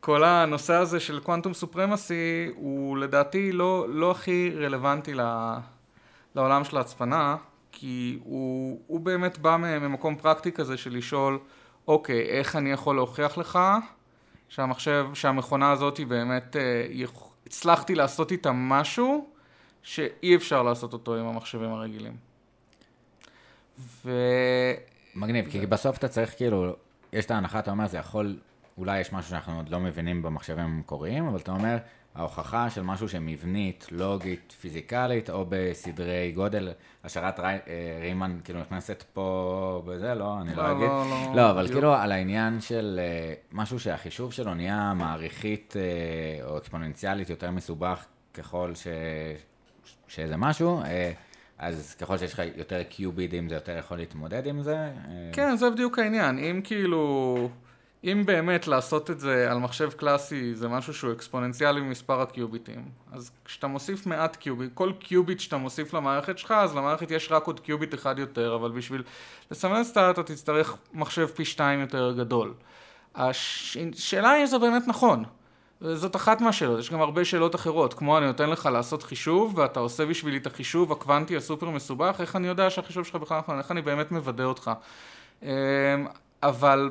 Speaker 3: כל הנושא הזה של קוונטום סופרמסי הוא לדעתי לא, לא הכי רלוונטי ל, לעולם של ההצפנה, כי הוא, הוא באמת בא ממקום פרקטי כזה של לשאול, אוקיי, איך אני יכול להוכיח לך שהמחשב, שהמכונה הזאת היא באמת, אה, הצלחתי לעשות איתה משהו שאי אפשר לעשות אותו עם המחשבים הרגילים.
Speaker 2: ו... מגניב, כי בסוף אתה צריך כאילו, יש את ההנחה, אתה אומר, זה יכול, אולי יש משהו שאנחנו עוד לא מבינים במחשבים המקוריים, אבל אתה אומר, ההוכחה של משהו שמבנית, לוגית, פיזיקלית, או בסדרי גודל, השערת רי, אה, רימן כאילו נכנסת פה בזה, לא, אני לא, לא אגיד. לא, לא, לא אבל כאילו על העניין של אה, משהו שהחישוב שלו נהיה מעריכית אה, או אקספוננציאלית יותר מסובך ככל ש... שזה משהו. אז ככל שיש לך יותר קיובידים זה יותר יכול להתמודד עם זה.
Speaker 3: כן, זה בדיוק העניין. אם כאילו... אם באמת לעשות את זה על מחשב קלאסי זה משהו שהוא אקספוננציאלי ממספר הקיוביטים, אז כשאתה מוסיף מעט קיוביט, כל קיוביט שאתה מוסיף למערכת שלך, אז למערכת יש רק עוד קיוביט אחד יותר, אבל בשביל לסמן סטארט אתה תצטרך מחשב פי שתיים יותר גדול. השאלה היא אם זה באמת נכון. זאת אחת מהשאלות, יש גם הרבה שאלות אחרות, כמו אני נותן לך לעשות חישוב ואתה עושה בשבילי את החישוב הקוונטי הסופר מסובך, איך אני יודע שהחישוב שלך בכלל נכון, איך אני באמת מוודא אותך. אמ, אבל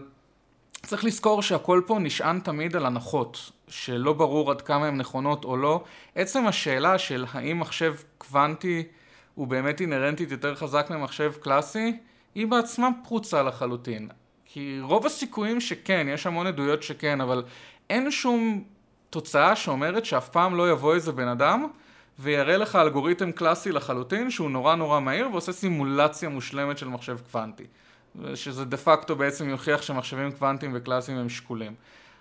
Speaker 3: צריך לזכור שהכל פה נשען תמיד על הנחות, שלא ברור עד כמה הן נכונות או לא. עצם השאלה של האם מחשב קוונטי הוא באמת אינהרנטית יותר חזק ממחשב קלאסי, היא בעצמה פרוצה לחלוטין. כי רוב הסיכויים שכן, יש המון עדויות שכן, אבל אין שום תוצאה שאומרת שאף פעם לא יבוא איזה בן אדם ויראה לך אלגוריתם קלאסי לחלוטין שהוא נורא נורא מהיר ועושה סימולציה מושלמת של מחשב קוונטי. שזה דה פקטו בעצם יוכיח שמחשבים קוונטיים וקלאסיים הם שקולים.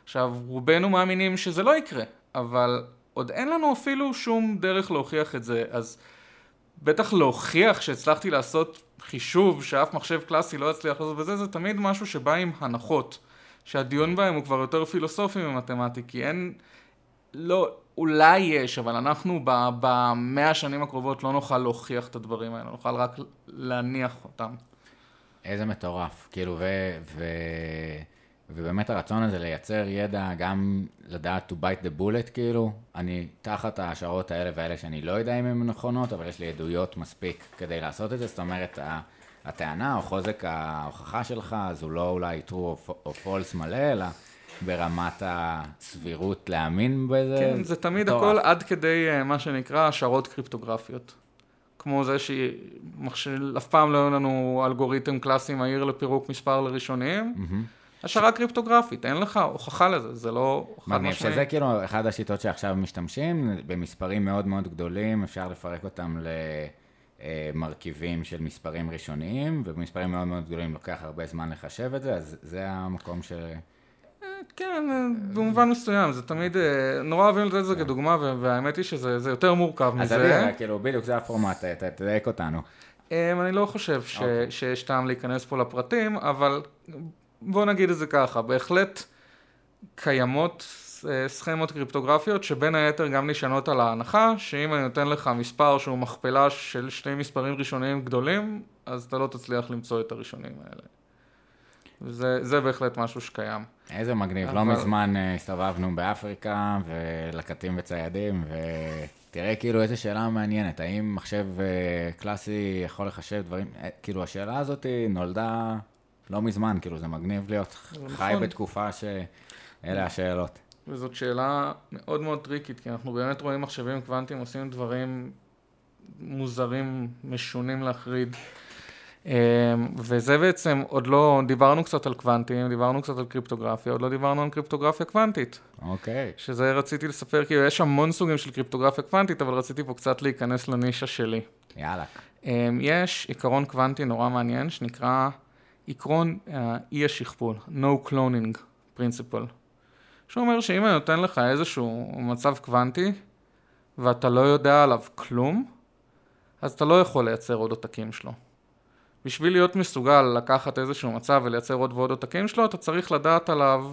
Speaker 3: עכשיו, רובנו מאמינים שזה לא יקרה, אבל עוד אין לנו אפילו שום דרך להוכיח את זה, אז בטח להוכיח שהצלחתי לעשות חישוב שאף מחשב קלאסי לא יצליח לעשות וזה, זה תמיד משהו שבא עם הנחות, שהדיון בהם הוא כבר יותר פילוסופי ממתמטי, כי אין, לא, אולי יש, אבל אנחנו במאה השנים הקרובות לא נוכל להוכיח את הדברים האלה, נוכל רק להניח אותם.
Speaker 2: איזה מטורף, כאילו, ו... ו... ובאמת הרצון הזה לייצר ידע, גם לדעת to bite the bullet, כאילו, אני תחת ההשערות האלה והאלה שאני לא יודע אם הן נכונות, אבל יש לי עדויות מספיק כדי לעשות את זה, זאת אומרת, הטענה או חוזק ההוכחה שלך, אז הוא לא אולי true או false מלא, אלא ברמת הסבירות להאמין בזה.
Speaker 3: כן, זה תמיד הכל עד כדי אה, מה שנקרא השערות קריפטוגרפיות. כמו זה שאף פעם לא היו לנו אלגוריתם קלאסי מהיר לפירוק מספר לראשונים. השערה קריפטוגרפית, אין לך הוכחה לזה, זה לא
Speaker 2: חד משמעי. מגניב שזה כאילו אחת השיטות שעכשיו משתמשים, במספרים מאוד מאוד גדולים, אפשר לפרק אותם למרכיבים של מספרים ראשוניים, ובמספרים מאוד מאוד גדולים לוקח הרבה זמן לחשב את זה, אז זה המקום ש...
Speaker 3: כן, במובן מסוים, זה תמיד, אה, נורא אוהבים לתת את זה כדוגמה, והאמת היא שזה יותר מורכב מזה.
Speaker 2: אז אני, כאילו, בדיוק זה הפורמט, תדייק אותנו.
Speaker 3: אמ, אני לא חושב אוקיי. שיש טעם להיכנס פה לפרטים, אבל בוא נגיד את זה ככה, בהחלט קיימות אה, סכמות קריפטוגרפיות שבין היתר גם נשענות על ההנחה שאם אני נותן לך מספר שהוא מכפלה של שני מספרים ראשוניים גדולים, אז אתה לא תצליח למצוא את הראשונים האלה. וזה בהחלט משהו שקיים.
Speaker 2: איזה מגניב, לא אבל... לא מזמן uh, הסתובבנו באפריקה ולקטים וציידים, ותראה כאילו איזה שאלה מעניינת, האם מחשב uh, קלאסי יכול לחשב דברים, uh, כאילו השאלה הזאת נולדה לא מזמן, כאילו זה מגניב להיות חי נכון. בתקופה שאלה השאלות.
Speaker 3: וזאת שאלה מאוד מאוד טריקית, כי אנחנו באמת רואים מחשבים קוונטיים עושים דברים מוזרים, משונים להחריד. אמ, וזה בעצם, עוד לא, דיברנו קצת על קוונטים, דיברנו קצת על קריפטוגרפיה, עוד לא דיברנו על קריפטוגרפיה קוונטית.
Speaker 2: אוקיי. Okay.
Speaker 3: שזה רציתי לספר, כאילו יש המון סוגים של קריפטוגרפיה קוונטית, אבל רציתי פה קצת להיכנס לנישה שלי.
Speaker 2: יאללה.
Speaker 3: אמ, יש עיקרון קוונטי נורא מעניין, שנקרא עקרון אה, אי השכפול, no cloning principle. שאומר שאם אני נותן לך איזשהו מצב קוונטי, ואתה לא יודע עליו כלום, אז אתה לא יכול לייצר עוד עותקים שלו. בשביל להיות מסוגל לקחת איזשהו מצב ולייצר עוד ועוד עותקים שלו, אתה צריך לדעת עליו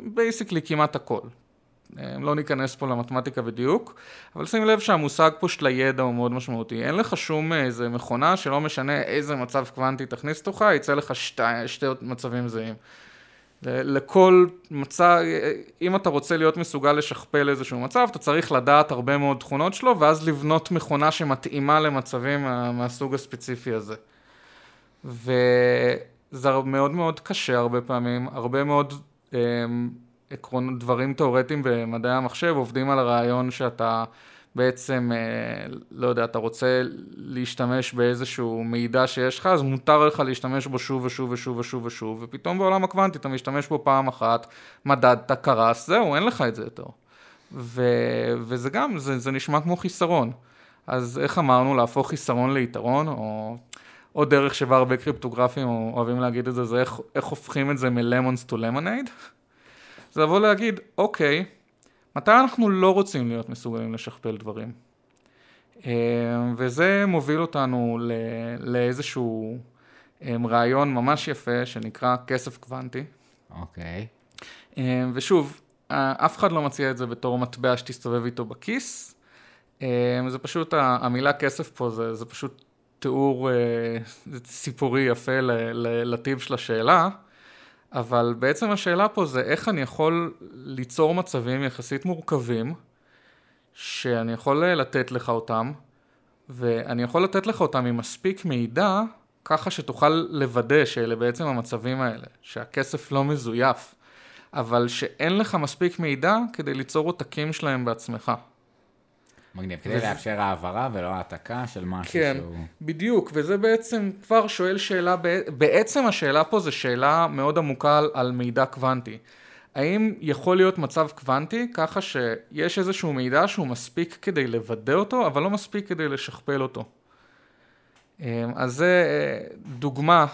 Speaker 3: basically כמעט הכל. לא ניכנס פה למתמטיקה בדיוק, אבל שים לב שהמושג פה של הידע הוא מאוד משמעותי. אין לך שום איזה מכונה שלא משנה איזה מצב קוונטי תכניס תוכה, יצא לך שתי, שתי מצבים זהים. לכל מצב, אם אתה רוצה להיות מסוגל לשכפל איזשהו מצב, אתה צריך לדעת הרבה מאוד תכונות שלו, ואז לבנות מכונה שמתאימה למצבים מהסוג הספציפי הזה. וזה מאוד מאוד קשה הרבה פעמים, הרבה מאוד אה, עקרון, דברים תאורטיים במדעי המחשב עובדים על הרעיון שאתה בעצם, אה, לא יודע, אתה רוצה להשתמש באיזשהו מידע שיש לך, אז מותר לך להשתמש בו שוב ושוב ושוב ושוב ושוב, ופתאום בעולם הקוונטי אתה משתמש בו פעם אחת, מדדת, קרס, זהו, אין לך את זה יותר. ו, וזה גם, זה, זה נשמע כמו חיסרון. אז איך אמרנו, להפוך חיסרון ליתרון, או עוד דרך שבה הרבה קריפטוגרפים אוהבים להגיד את זה, זה איך, איך הופכים את זה מלמונס טו למונייד. זה לבוא להגיד, אוקיי, מתי אנחנו לא רוצים להיות מסוגלים לשכפל דברים? אה, וזה מוביל אותנו לאיזשהו אה, רעיון ממש יפה שנקרא כסף קוונטי.
Speaker 2: אוקיי.
Speaker 3: אה, ושוב, אף אחד לא מציע את זה בתור מטבע שתסתובב איתו בכיס. זה פשוט, המילה כסף פה זה, זה פשוט תיאור סיפורי יפה לטיב של השאלה. אבל בעצם השאלה פה זה איך אני יכול ליצור מצבים יחסית מורכבים, שאני יכול לתת לך אותם, ואני יכול לתת לך אותם עם מספיק מידע, ככה שתוכל לוודא שאלה בעצם המצבים האלה, שהכסף לא מזויף, אבל שאין לך מספיק מידע כדי ליצור עותקים שלהם בעצמך.
Speaker 2: מגניב, כדי וזה... לאפשר העברה ולא העתקה של משהו
Speaker 3: כן, שהוא... כן, בדיוק, וזה בעצם כבר שואל שאלה, בעצם השאלה פה זה שאלה מאוד עמוקה על, מידע קוונטי. האם יכול להיות מצב קוונטי ככה שיש איזשהו מידע שהוא מספיק כדי לוודא אותו, אבל לא מספיק כדי לשכפל אותו? אמ, אז זה אה, דוגמה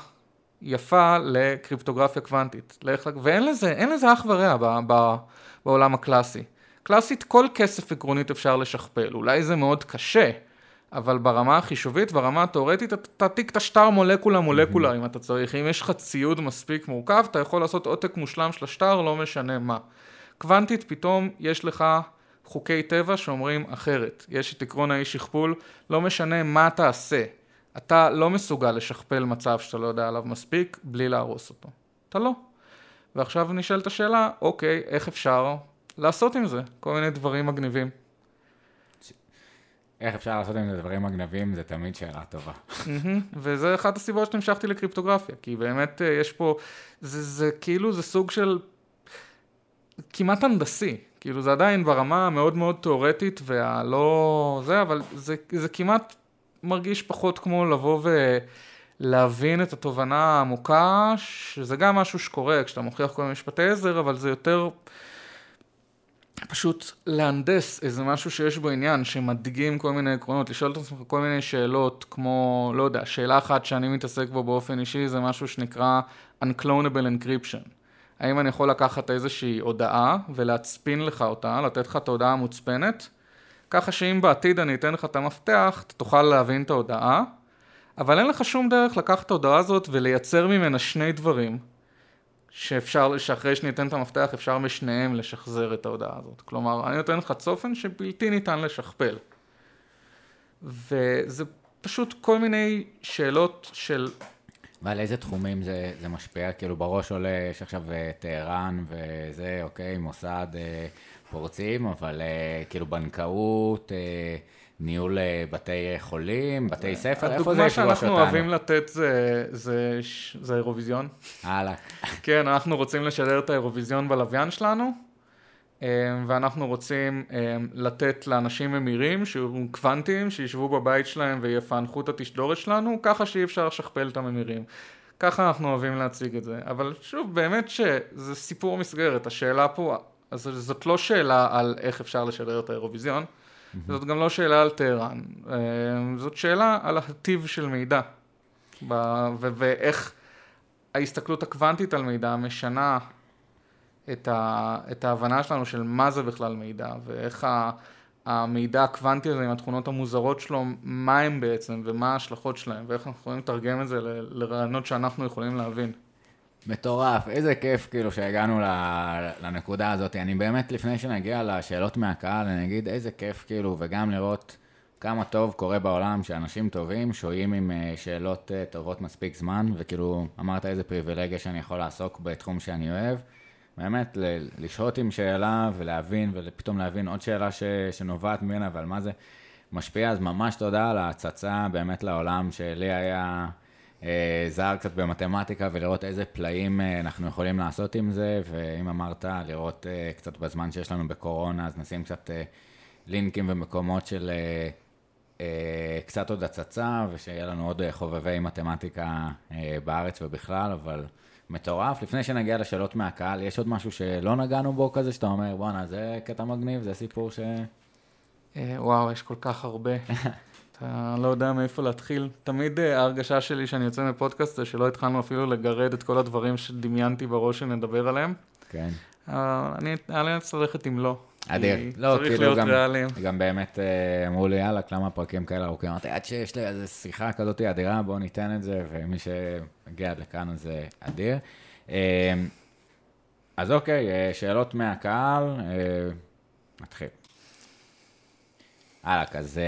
Speaker 3: יפה לקריפטוגרפיה קוונטית. ואין לזה, לזה אח ורע בעולם הקלאסי. קלאסית כל כסף עקרונית אפשר לשכפל, אולי זה מאוד קשה, אבל ברמה החישובית, ברמה התאורטית, אתה תעתיק את השטר מולקולה מולקולה mm-hmm. אם אתה צריך. אם יש לך ציוד מספיק מורכב, אתה יכול לעשות עותק מושלם של השטר, לא משנה מה. קוונטית, פתאום יש לך חוקי טבע שאומרים אחרת. יש את עקרון האי שכפול, לא משנה מה תעשה. אתה לא מסוגל לשכפל מצב שאתה לא יודע עליו מספיק, בלי להרוס אותו. אתה לא. ועכשיו נשאלת השאלה, אוקיי, איך אפשר לעשות עם זה? כל מיני דברים מגניבים.
Speaker 2: איך אפשר לעשות עם זה דברים מגנבים, זה תמיד שאלה טובה.
Speaker 3: וזה אחת הסיבות שנמשכתי לקריפטוגרפיה, כי באמת אה, יש פה, זה, זה כאילו, זה סוג של כמעט הנדסי, כאילו זה עדיין ברמה המאוד מאוד תיאורטית והלא זה, אבל זה, זה כמעט מרגיש פחות כמו לבוא ולהבין את התובנה העמוקה, שזה גם משהו שקורה כשאתה מוכיח כל מיני משפטי עזר, אבל זה יותר... פשוט להנדס איזה משהו שיש בו עניין, שמדגים כל מיני עקרונות, לשאול את עצמך כל מיני שאלות, כמו, לא יודע, שאלה אחת שאני מתעסק בו באופן אישי, זה משהו שנקרא Unclonable Encryption. האם אני יכול לקחת איזושהי הודעה ולהצפין לך אותה, לתת לך את ההודעה המוצפנת, ככה שאם בעתיד אני אתן לך את המפתח, אתה תוכל להבין את ההודעה, אבל אין לך שום דרך לקחת את ההודעה הזאת ולייצר ממנה שני דברים. שאפשר, שאחרי שניתן את המפתח אפשר משניהם לשחזר את ההודעה הזאת. כלומר, אני נותן לך צופן שבלתי ניתן לשכפל. וזה פשוט כל מיני שאלות של...
Speaker 2: ועל איזה תחומים זה, זה משפיע? כאילו בראש עולה, יש עכשיו אה, טהרן וזה, אוקיי, מוסד אה, פורצים, אבל אה, כאילו בנקאות, ניהול אה, בתי חולים, בתי ספר, איפה זה
Speaker 3: יפגוש אותנו? הדוגמה שאנחנו אוהבים לתת זה, זה, זה האירוויזיון.
Speaker 2: הלאה. *laughs*
Speaker 3: כן, אנחנו רוצים לשדר את האירוויזיון בלוויין שלנו, אה, ואנחנו רוצים אה, לתת לאנשים ממירים, שיהיו קוונטיים, שישבו בבית שלהם ויפענחו את התשדורת שלנו, ככה שאי אפשר לשכפל את הממירים. ככה אנחנו אוהבים להציג את זה. אבל שוב, באמת שזה סיפור מסגרת. השאלה פה, אז זאת לא שאלה על איך אפשר לשדר את האירוויזיון. Mm-hmm. זאת גם לא שאלה על טהרן, אה, זאת שאלה על הטיב של מידע, ואיך ההסתכלות הקוונטית על מידע משנה את, ה, את ההבנה שלנו של מה זה בכלל מידע, ואיך ה, המידע הקוונטי הזה עם התכונות המוזרות שלו, מה הם בעצם ומה ההשלכות שלהם, ואיך אנחנו יכולים לתרגם את זה לרעיונות שאנחנו יכולים להבין.
Speaker 2: מטורף, איזה כיף כאילו שהגענו לנקודה הזאת. אני באמת, לפני שנגיע לשאלות מהקהל, אני אגיד איזה כיף כאילו, וגם לראות כמה טוב קורה בעולם שאנשים טובים שוהים עם אה, שאלות אה, טובות מספיק זמן, וכאילו, אמרת איזה פריבילגיה שאני יכול לעסוק בתחום שאני אוהב. באמת, לשהות עם שאלה ולהבין, ופתאום להבין עוד שאלה ש, שנובעת ממנה ועל מה זה משפיע, אז ממש תודה על ההצצה באמת לעולם שלי היה... אה, זר קצת במתמטיקה ולראות איזה פלאים אה, אנחנו יכולים לעשות עם זה, ואם אמרת, לראות אה, קצת בזמן שיש לנו בקורונה, אז נשים קצת לינקים ומקומות של קצת עוד הצצה, ושיהיה לנו עוד חובבי מתמטיקה בארץ ובכלל, אבל מטורף. לפני שנגיע לשאלות מהקהל, יש עוד משהו שלא נגענו בו כזה, שאתה אומר, בואנה, זה קטע מגניב, זה סיפור ש...
Speaker 3: וואו, יש כל כך הרבה. *laughs* אתה לא יודע מאיפה להתחיל. תמיד אה, ההרגשה שלי שאני יוצא מפודקאסט זה שלא התחלנו אפילו לגרד את כל הדברים שדמיינתי בראש שנדבר עליהם.
Speaker 2: כן.
Speaker 3: אני אאלץ ללכת עם לא.
Speaker 2: אדיר.
Speaker 3: לא, צריך כאילו להיות גם, ריאליים.
Speaker 2: גם באמת אה, אמרו לי, יאללה, למה פרקים כאלה ארוכים? אמרתי, עד שיש לי איזו שיחה כזאת אדירה, בואו ניתן את זה, ומי שמגיע עד לכאן זה אדיר. אז אוקיי, שאלות מהקהל, נתחיל. הלאה, אז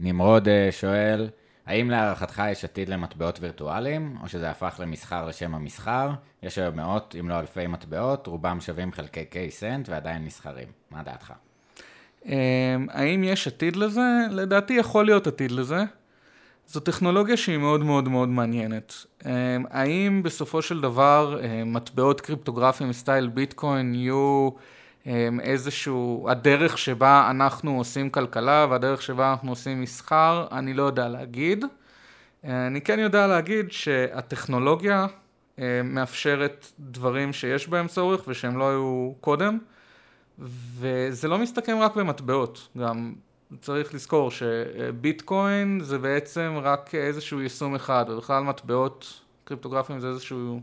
Speaker 2: נמרוד אה, שואל, האם להערכתך יש עתיד למטבעות וירטואליים, או שזה הפך למסחר לשם המסחר? יש היום מאות, אם לא אלפי מטבעות, רובם שווים חלקי קיי סנט ועדיין נסחרים. מה דעתך?
Speaker 3: אמ, האם יש עתיד לזה? לדעתי יכול להיות עתיד לזה. זו טכנולוגיה שהיא מאוד מאוד מאוד מעניינת. אמ, האם בסופו של דבר אמ, מטבעות קריפטוגרפיים סטייל ביטקוין יהיו... איזשהו, הדרך שבה אנחנו עושים כלכלה והדרך שבה אנחנו עושים מסחר, אני לא יודע להגיד. אני כן יודע להגיד שהטכנולוגיה אה, מאפשרת דברים שיש בהם צורך ושהם לא היו קודם, וזה לא מסתכם רק במטבעות, גם צריך לזכור שביטקוין זה בעצם רק איזשהו יישום אחד, ובכלל מטבעות קריפטוגרפיים זה איזשהו,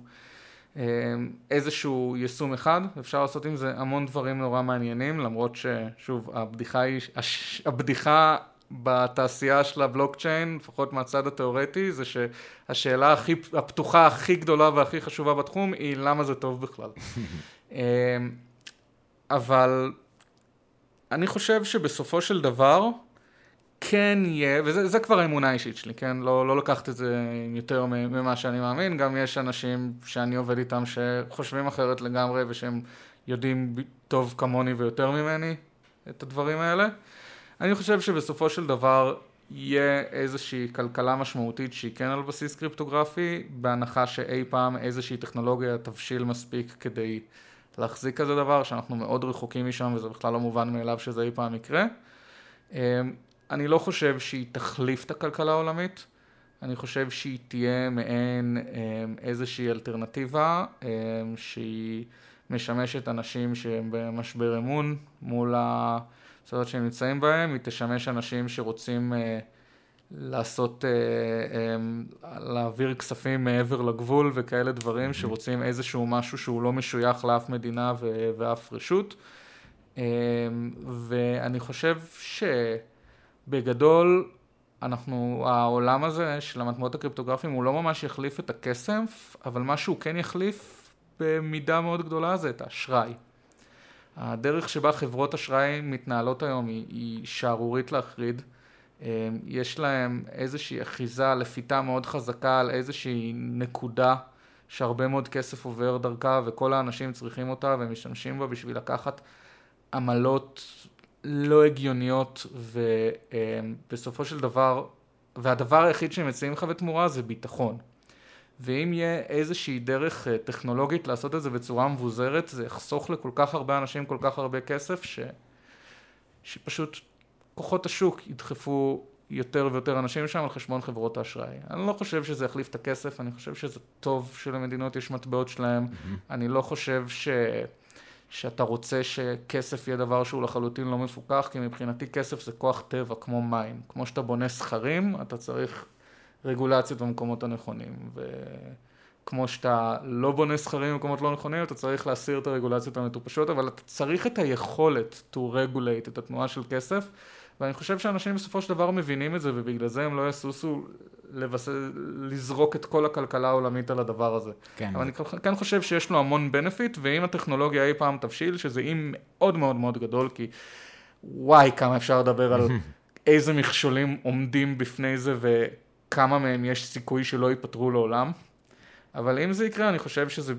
Speaker 3: איזשהו יישום אחד, אפשר לעשות עם זה המון דברים נורא מעניינים, למרות ששוב, הבדיחה היא, הבדיחה בתעשייה של הבלוקצ'יין, לפחות מהצד התיאורטי, זה שהשאלה הכי, הפתוחה הכי גדולה והכי חשובה בתחום היא למה זה טוב בכלל. *laughs* אמ, אבל אני חושב שבסופו של דבר כן יהיה, וזה כבר האמונה האישית שלי, כן? לא, לא לקחת את זה יותר ממה שאני מאמין, גם יש אנשים שאני עובד איתם שחושבים אחרת לגמרי ושהם יודעים טוב כמוני ויותר ממני את הדברים האלה. אני חושב שבסופו של דבר יהיה איזושהי כלכלה משמעותית שהיא כן על בסיס קריפטוגרפי, בהנחה שאי פעם איזושהי טכנולוגיה תבשיל מספיק כדי להחזיק כזה דבר, שאנחנו מאוד רחוקים משם וזה בכלל לא מובן מאליו שזה אי פעם יקרה. אמ, אני לא חושב שהיא תחליף את הכלכלה העולמית, אני חושב שהיא תהיה מעין אמ, איזושהי אלטרנטיבה אמ, שהיא משמשת אנשים שהם במשבר אמון מול ה... סודות שהם נמצאים בהם, היא תשמש אנשים שרוצים אה, לעשות, אה, אה, להעביר כספים מעבר לגבול וכאלה דברים. שרוצים איזשהו משהו שהוא לא משוייך לאף מדינה ואף רשות. ואני חושב שבגדול, אנחנו, העולם הזה של המטמעות הקריפטוגרפיים הוא לא ממש יחליף את הכסף, אבל מה שהוא כן יחליף במידה מאוד גדולה זה את האשראי. הדרך שבה חברות אשראי מתנהלות היום היא, היא שערורית להחריד. אה, יש להם איזושהי אחיזה, לפיתה מאוד חזקה על איזושהי נקודה שהרבה מאוד כסף עובר דרכה וכל האנשים צריכים אותה ומשתמשים בה בשביל לקחת עמלות לא הגיוניות ובסופו של דבר, והדבר היחיד שהם מציעים לך בתמורה זה ביטחון. ואם יהיה איזושהי דרך אה, טכנולוגית לעשות את זה בצורה מבוזרת, זה יחסוך לכל כך הרבה אנשים כל כך הרבה כסף, ש... שפשוט כוחות השוק ידחפו יותר ויותר אנשים שם על חשבון חברות האשראי. אני לא חושב שזה יחליף את הכסף, אני חושב שזה טוב שלמדינות יש מטבעות שלהם, mm-hmm. אני לא חושב ש... שאתה רוצה שכסף יהיה דבר שהוא לחלוטין לא מפוקח, כי מבחינתי כסף זה כוח טבע, כמו מים. כמו שאתה בונה סכרים, אתה צריך רגולציות במקומות הנכונים. וכמו שאתה לא בונה סכרים במקומות לא נכונים, אתה צריך להסיר את הרגולציות המטופשות, אבל אתה צריך את היכולת to regulate את התנועה של כסף, ואני חושב שאנשים בסופו של דבר מבינים את זה, ובגלל זה הם לא יסוסו לבס... לזרוק את כל הכלכלה העולמית על הדבר הזה. כן. אבל אני כן חושב שיש לו המון בנפיט, ואם הטכנולוגיה אי פעם תבשיל, שזה אי מאוד מאוד מאוד גדול, כי וואי, כמה אפשר לדבר על *laughs* איזה מכשולים עומדים בפני זה, ו... כמה מהם יש סיכוי שלא ייפתרו לעולם. אבל אם זה יקרה, אני חושב שזה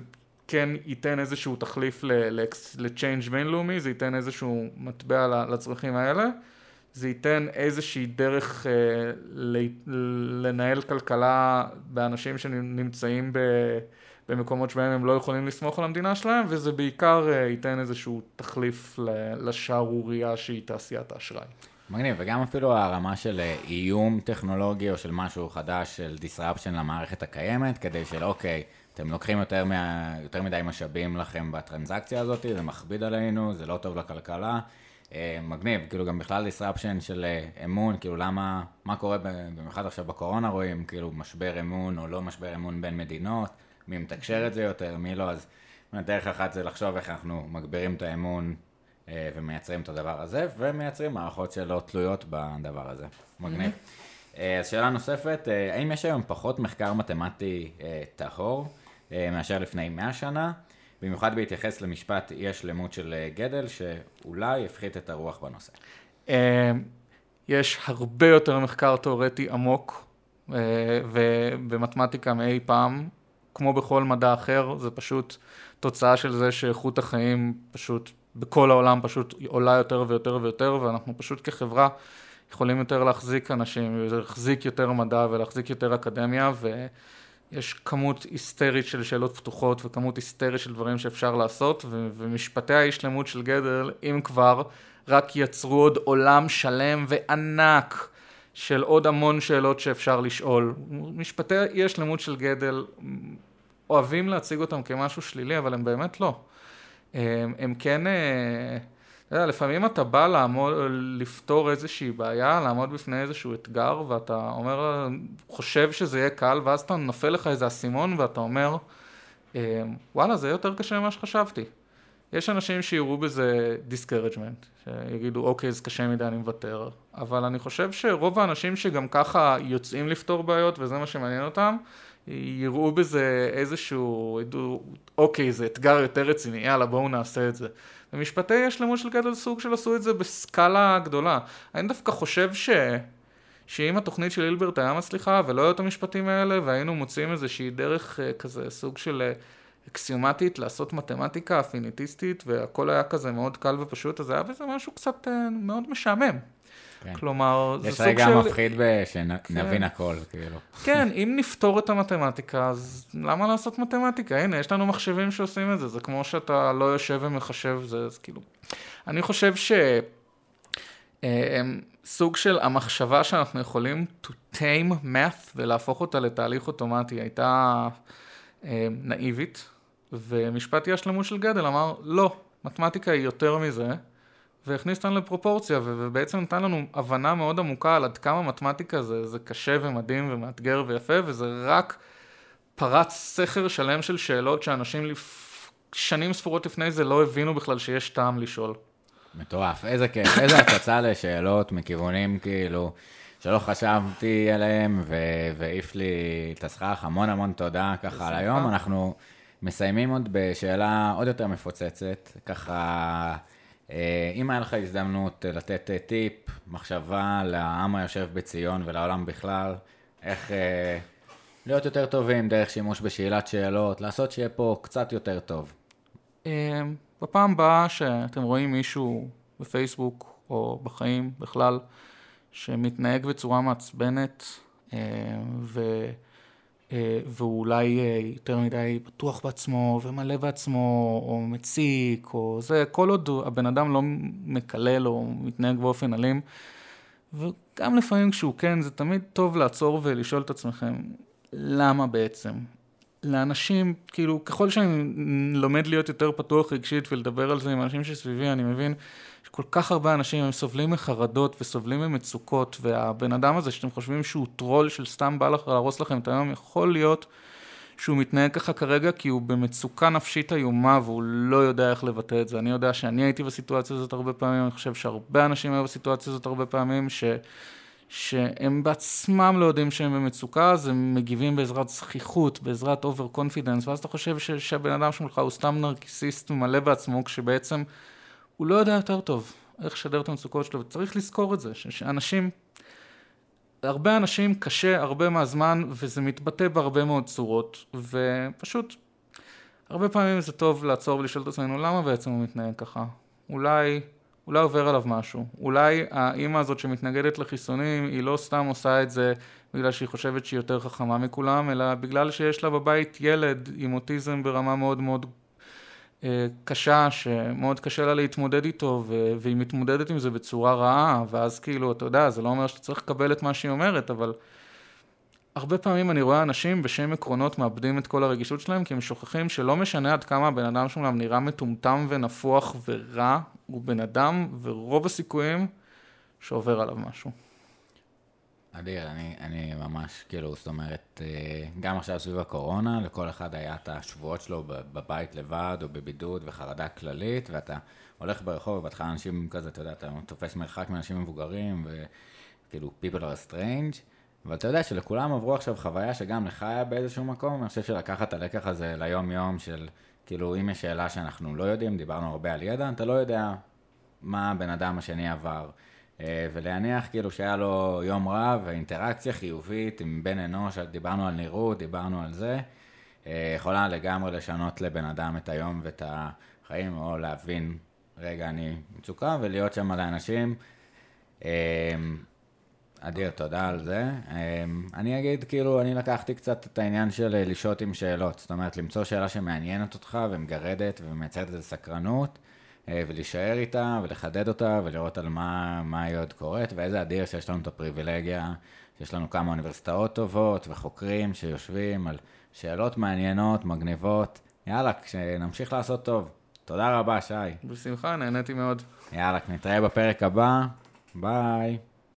Speaker 3: כן ייתן איזשהו תחליף ל-change בינלאומי, זה ייתן איזשהו מטבע לצרכים האלה, זה ייתן איזושהי דרך אה, לנהל כלכלה באנשים שנמצאים ב... במקומות שבהם הם לא יכולים לסמוך על המדינה שלהם, וזה בעיקר אה, ייתן איזשהו תחליף לשערורייה שהיא תעשיית האשראי.
Speaker 2: מגניב, וגם אפילו הרמה של אה, איום טכנולוגי או של משהו חדש, של disruption למערכת הקיימת, כדי של אוקיי, אתם לוקחים יותר, מה, יותר מדי משאבים לכם בטרנזקציה הזאת, זה מכביד עלינו, זה לא טוב לכלכלה. אה, מגניב, כאילו גם בכלל disruption של אה, אמון, כאילו למה, מה קורה במיוחד עכשיו בקורונה רואים, כאילו משבר אמון או לא משבר אמון בין מדינות, מי מתקשר את זה יותר, מי לא, אז דרך אחת זה לחשוב איך אנחנו מגבירים את האמון אה, ומייצרים את הדבר הזה, ומייצרים מערכות שלא תלויות בדבר הזה. מגניב. אה, אז שאלה נוספת, האם יש היום פחות מחקר מתמטי טהור מאשר לפני 100 שנה? במיוחד בהתייחס למשפט אי השלמות של גדל, שאולי יפחית את הרוח בנושא.
Speaker 3: יש הרבה יותר מחקר תיאורטי עמוק ובמתמטיקה מאי פעם, כמו בכל מדע אחר, זה פשוט תוצאה של זה שאיכות החיים פשוט בכל העולם פשוט עולה יותר ויותר ויותר, ואנחנו פשוט כחברה יכולים יותר להחזיק אנשים, ולהחזיק יותר מדע ולהחזיק יותר אקדמיה, ויש כמות היסטרית של שאלות פתוחות וכמות היסטרית של דברים שאפשר לעשות, ו- ומשפטי האי שלמות של גדל, אם כבר, רק יצרו עוד עולם שלם וענק של עוד המון שאלות שאפשר לשאול. משפטי אי השלמות של גדל אוהבים להציג אותם כמשהו שלילי, אבל הם באמת לא. הם, הם כן, אה, אתה יודע, לפעמים אתה בא לעמוד, לפתור איזושהי בעיה, לעמוד בפני איזשהו אתגר, ואתה אומר, חושב שזה יהיה קל, ואז אתה נופל לך איזה אסימון, ואתה אומר, אה, וואלה, זה יותר קשה ממה שחשבתי. יש אנשים שיראו בזה discouragement, שיגידו, אוקיי, זה קשה מדי, אני מוותר. אבל אני חושב שרוב האנשים שגם ככה יוצאים לפתור בעיות, וזה מה שמעניין אותם, יראו בזה איזשהו, ידעו, אוקיי, זה אתגר יותר רציני, יאללה, בואו נעשה את זה. במשפטי השלמות של גדול סוג של עשו את זה בסקאלה גדולה. אני דווקא חושב ש... שאם התוכנית של הילברט היה מצליחה ולא היו את המשפטים האלה והיינו מוצאים איזושהי דרך אה, כזה סוג של אה, אקסיומטית לעשות מתמטיקה אפיניטיסטית והכל היה כזה מאוד קל ופשוט אז היה בזה משהו קצת אה, מאוד משעמם. כן. כלומר,
Speaker 2: זה סוג של... יש רגע מפחיד שנבין כן. הכל, כאילו.
Speaker 3: כן, אם נפתור את המתמטיקה, אז למה לעשות מתמטיקה? הנה, יש לנו מחשבים שעושים את זה, זה כמו שאתה לא יושב ומחשב, זה אז כאילו... אני חושב ש... אה, סוג של המחשבה שאנחנו יכולים to tame math ולהפוך אותה לתהליך אוטומטי הייתה אה, נאיבית, ומשפט אי השלמות של גדל אמר, לא, מתמטיקה היא יותר מזה, והכניס אותנו לפרופורציה, ובעצם נתן לנו הבנה מאוד עמוקה על עד כמה מתמטיקה זה, זה קשה ומדהים ומאתגר ויפה, וזה רק פרץ סכר שלם של שאלות שאנשים לפ... שנים ספורות לפני זה לא הבינו בכלל שיש טעם לשאול.
Speaker 2: מטורף, איזה כיף, *laughs* איזה הצצה לשאלות מכיוונים כאילו שלא חשבתי עליהם, והעיף לי את הסכך, המון המון תודה ככה על היום. אנחנו מסיימים עוד בשאלה עוד יותר מפוצצת, ככה... אה, אם היה לך הזדמנות לתת אה, טיפ, מחשבה לעם היושב בציון ולעולם בכלל, איך אה, להיות יותר טובים דרך שימוש בשאלת שאלות, לעשות שיהיה פה קצת יותר טוב.
Speaker 3: בפעם הבאה שאתם רואים מישהו בפייסבוק או בחיים בכלל שמתנהג בצורה מעצבנת ו... אה, והוא אולי אה, יותר מדי בטוח בעצמו ומלא בעצמו או מציק או זה, כל עוד הבן אדם לא מקלל או מתנהג באופן אלים וגם לפעמים כשהוא כן, זה תמיד טוב לעצור ולשאול את עצמכם למה בעצם? לאנשים, כאילו, ככל שאני לומד להיות יותר פתוח רגשית ולדבר על זה עם אנשים שסביבי, אני מבין שכל כך הרבה אנשים הם סובלים מחרדות וסובלים ממצוקות, והבן אדם הזה שאתם חושבים שהוא טרול של סתם בא לך להרוס לכם את היום, יכול להיות שהוא מתנהג ככה כרגע כי הוא במצוקה נפשית איומה והוא לא יודע איך לבטא את זה. אני יודע שאני הייתי בסיטואציה הזאת הרבה פעמים, אני חושב שהרבה אנשים היו בסיטואציה הזאת הרבה פעמים, ש... שהם בעצמם לא יודעים שהם במצוקה, אז הם מגיבים בעזרת זחיחות, בעזרת over confidence, ואז אתה חושב ש... שהבן אדם שמולך הוא סתם נרקיסיסט מלא בעצמו, כשבעצם הוא לא יודע יותר טוב איך לשדר את המצוקות שלו, וצריך לזכור את זה, שאנשים, הרבה אנשים קשה הרבה מהזמן, וזה מתבטא בהרבה מאוד צורות, ופשוט, הרבה פעמים זה טוב לעצור ולשאול את עצמנו, למה בעצם הוא מתנהג ככה? אולי, אולי עובר עליו משהו. אולי האימא הזאת שמתנגדת לחיסונים, היא לא סתם עושה את זה בגלל שהיא חושבת שהיא יותר חכמה מכולם, אלא בגלל שיש לה בבית ילד עם אוטיזם ברמה מאוד מאוד קשה, שמאוד קשה לה להתמודד איתו, והיא מתמודדת עם זה בצורה רעה, ואז כאילו, אתה יודע, זה לא אומר שאתה צריך לקבל את מה שהיא אומרת, אבל הרבה פעמים אני רואה אנשים בשם עקרונות מאבדים את כל הרגישות שלהם, כי הם שוכחים שלא משנה עד כמה הבן אדם שלהם נראה מטומטם ונפוח ורע, הוא בן אדם, ורוב הסיכויים שעובר עליו משהו.
Speaker 2: אדיר, אני, אני ממש, כאילו, זאת אומרת, אה, גם עכשיו סביב הקורונה, לכל אחד היה את השבועות שלו בבית לבד, או בבידוד, וחרדה כללית, ואתה הולך ברחוב, ובהתחלה אנשים כזה, אתה יודע, אתה תופס מרחק מאנשים מבוגרים, וכאילו, people are strange, אבל אתה יודע שלכולם עברו עכשיו חוויה שגם לך היה באיזשהו מקום, אני חושב שלקחת את הלקח הזה ליום-יום של, כאילו, אם יש שאלה שאנחנו לא יודעים, דיברנו הרבה על ידע, אתה לא יודע מה הבן אדם השני עבר. אה, ולהניח כאילו שהיה לו יום רע ואינטראקציה חיובית עם בן אנוש, דיברנו על נראות, דיברנו על זה, אה, יכולה לגמרי לשנות לבן אדם את היום ואת החיים, או להבין, רגע, אני מצוקה, ולהיות שם לאנשים. אה, אדיר, תודה על זה. אני אגיד, כאילו, אני לקחתי קצת את העניין של לשהות עם שאלות. זאת אומרת, למצוא שאלה שמעניינת אותך ומגרדת ומייצרת איזו סקרנות, ולהישאר איתה, ולחדד אותה, ולראות על מה, מה היא עוד קורית, ואיזה אדיר שיש לנו את הפריבילגיה, שיש לנו כמה אוניברסיטאות טובות, וחוקרים שיושבים על שאלות מעניינות, מגניבות. יאללה, שנמשיך לעשות טוב. תודה רבה, שי.
Speaker 3: בשמחה, נהניתי מאוד.
Speaker 2: יאללה, נתראה בפרק הבא. ביי.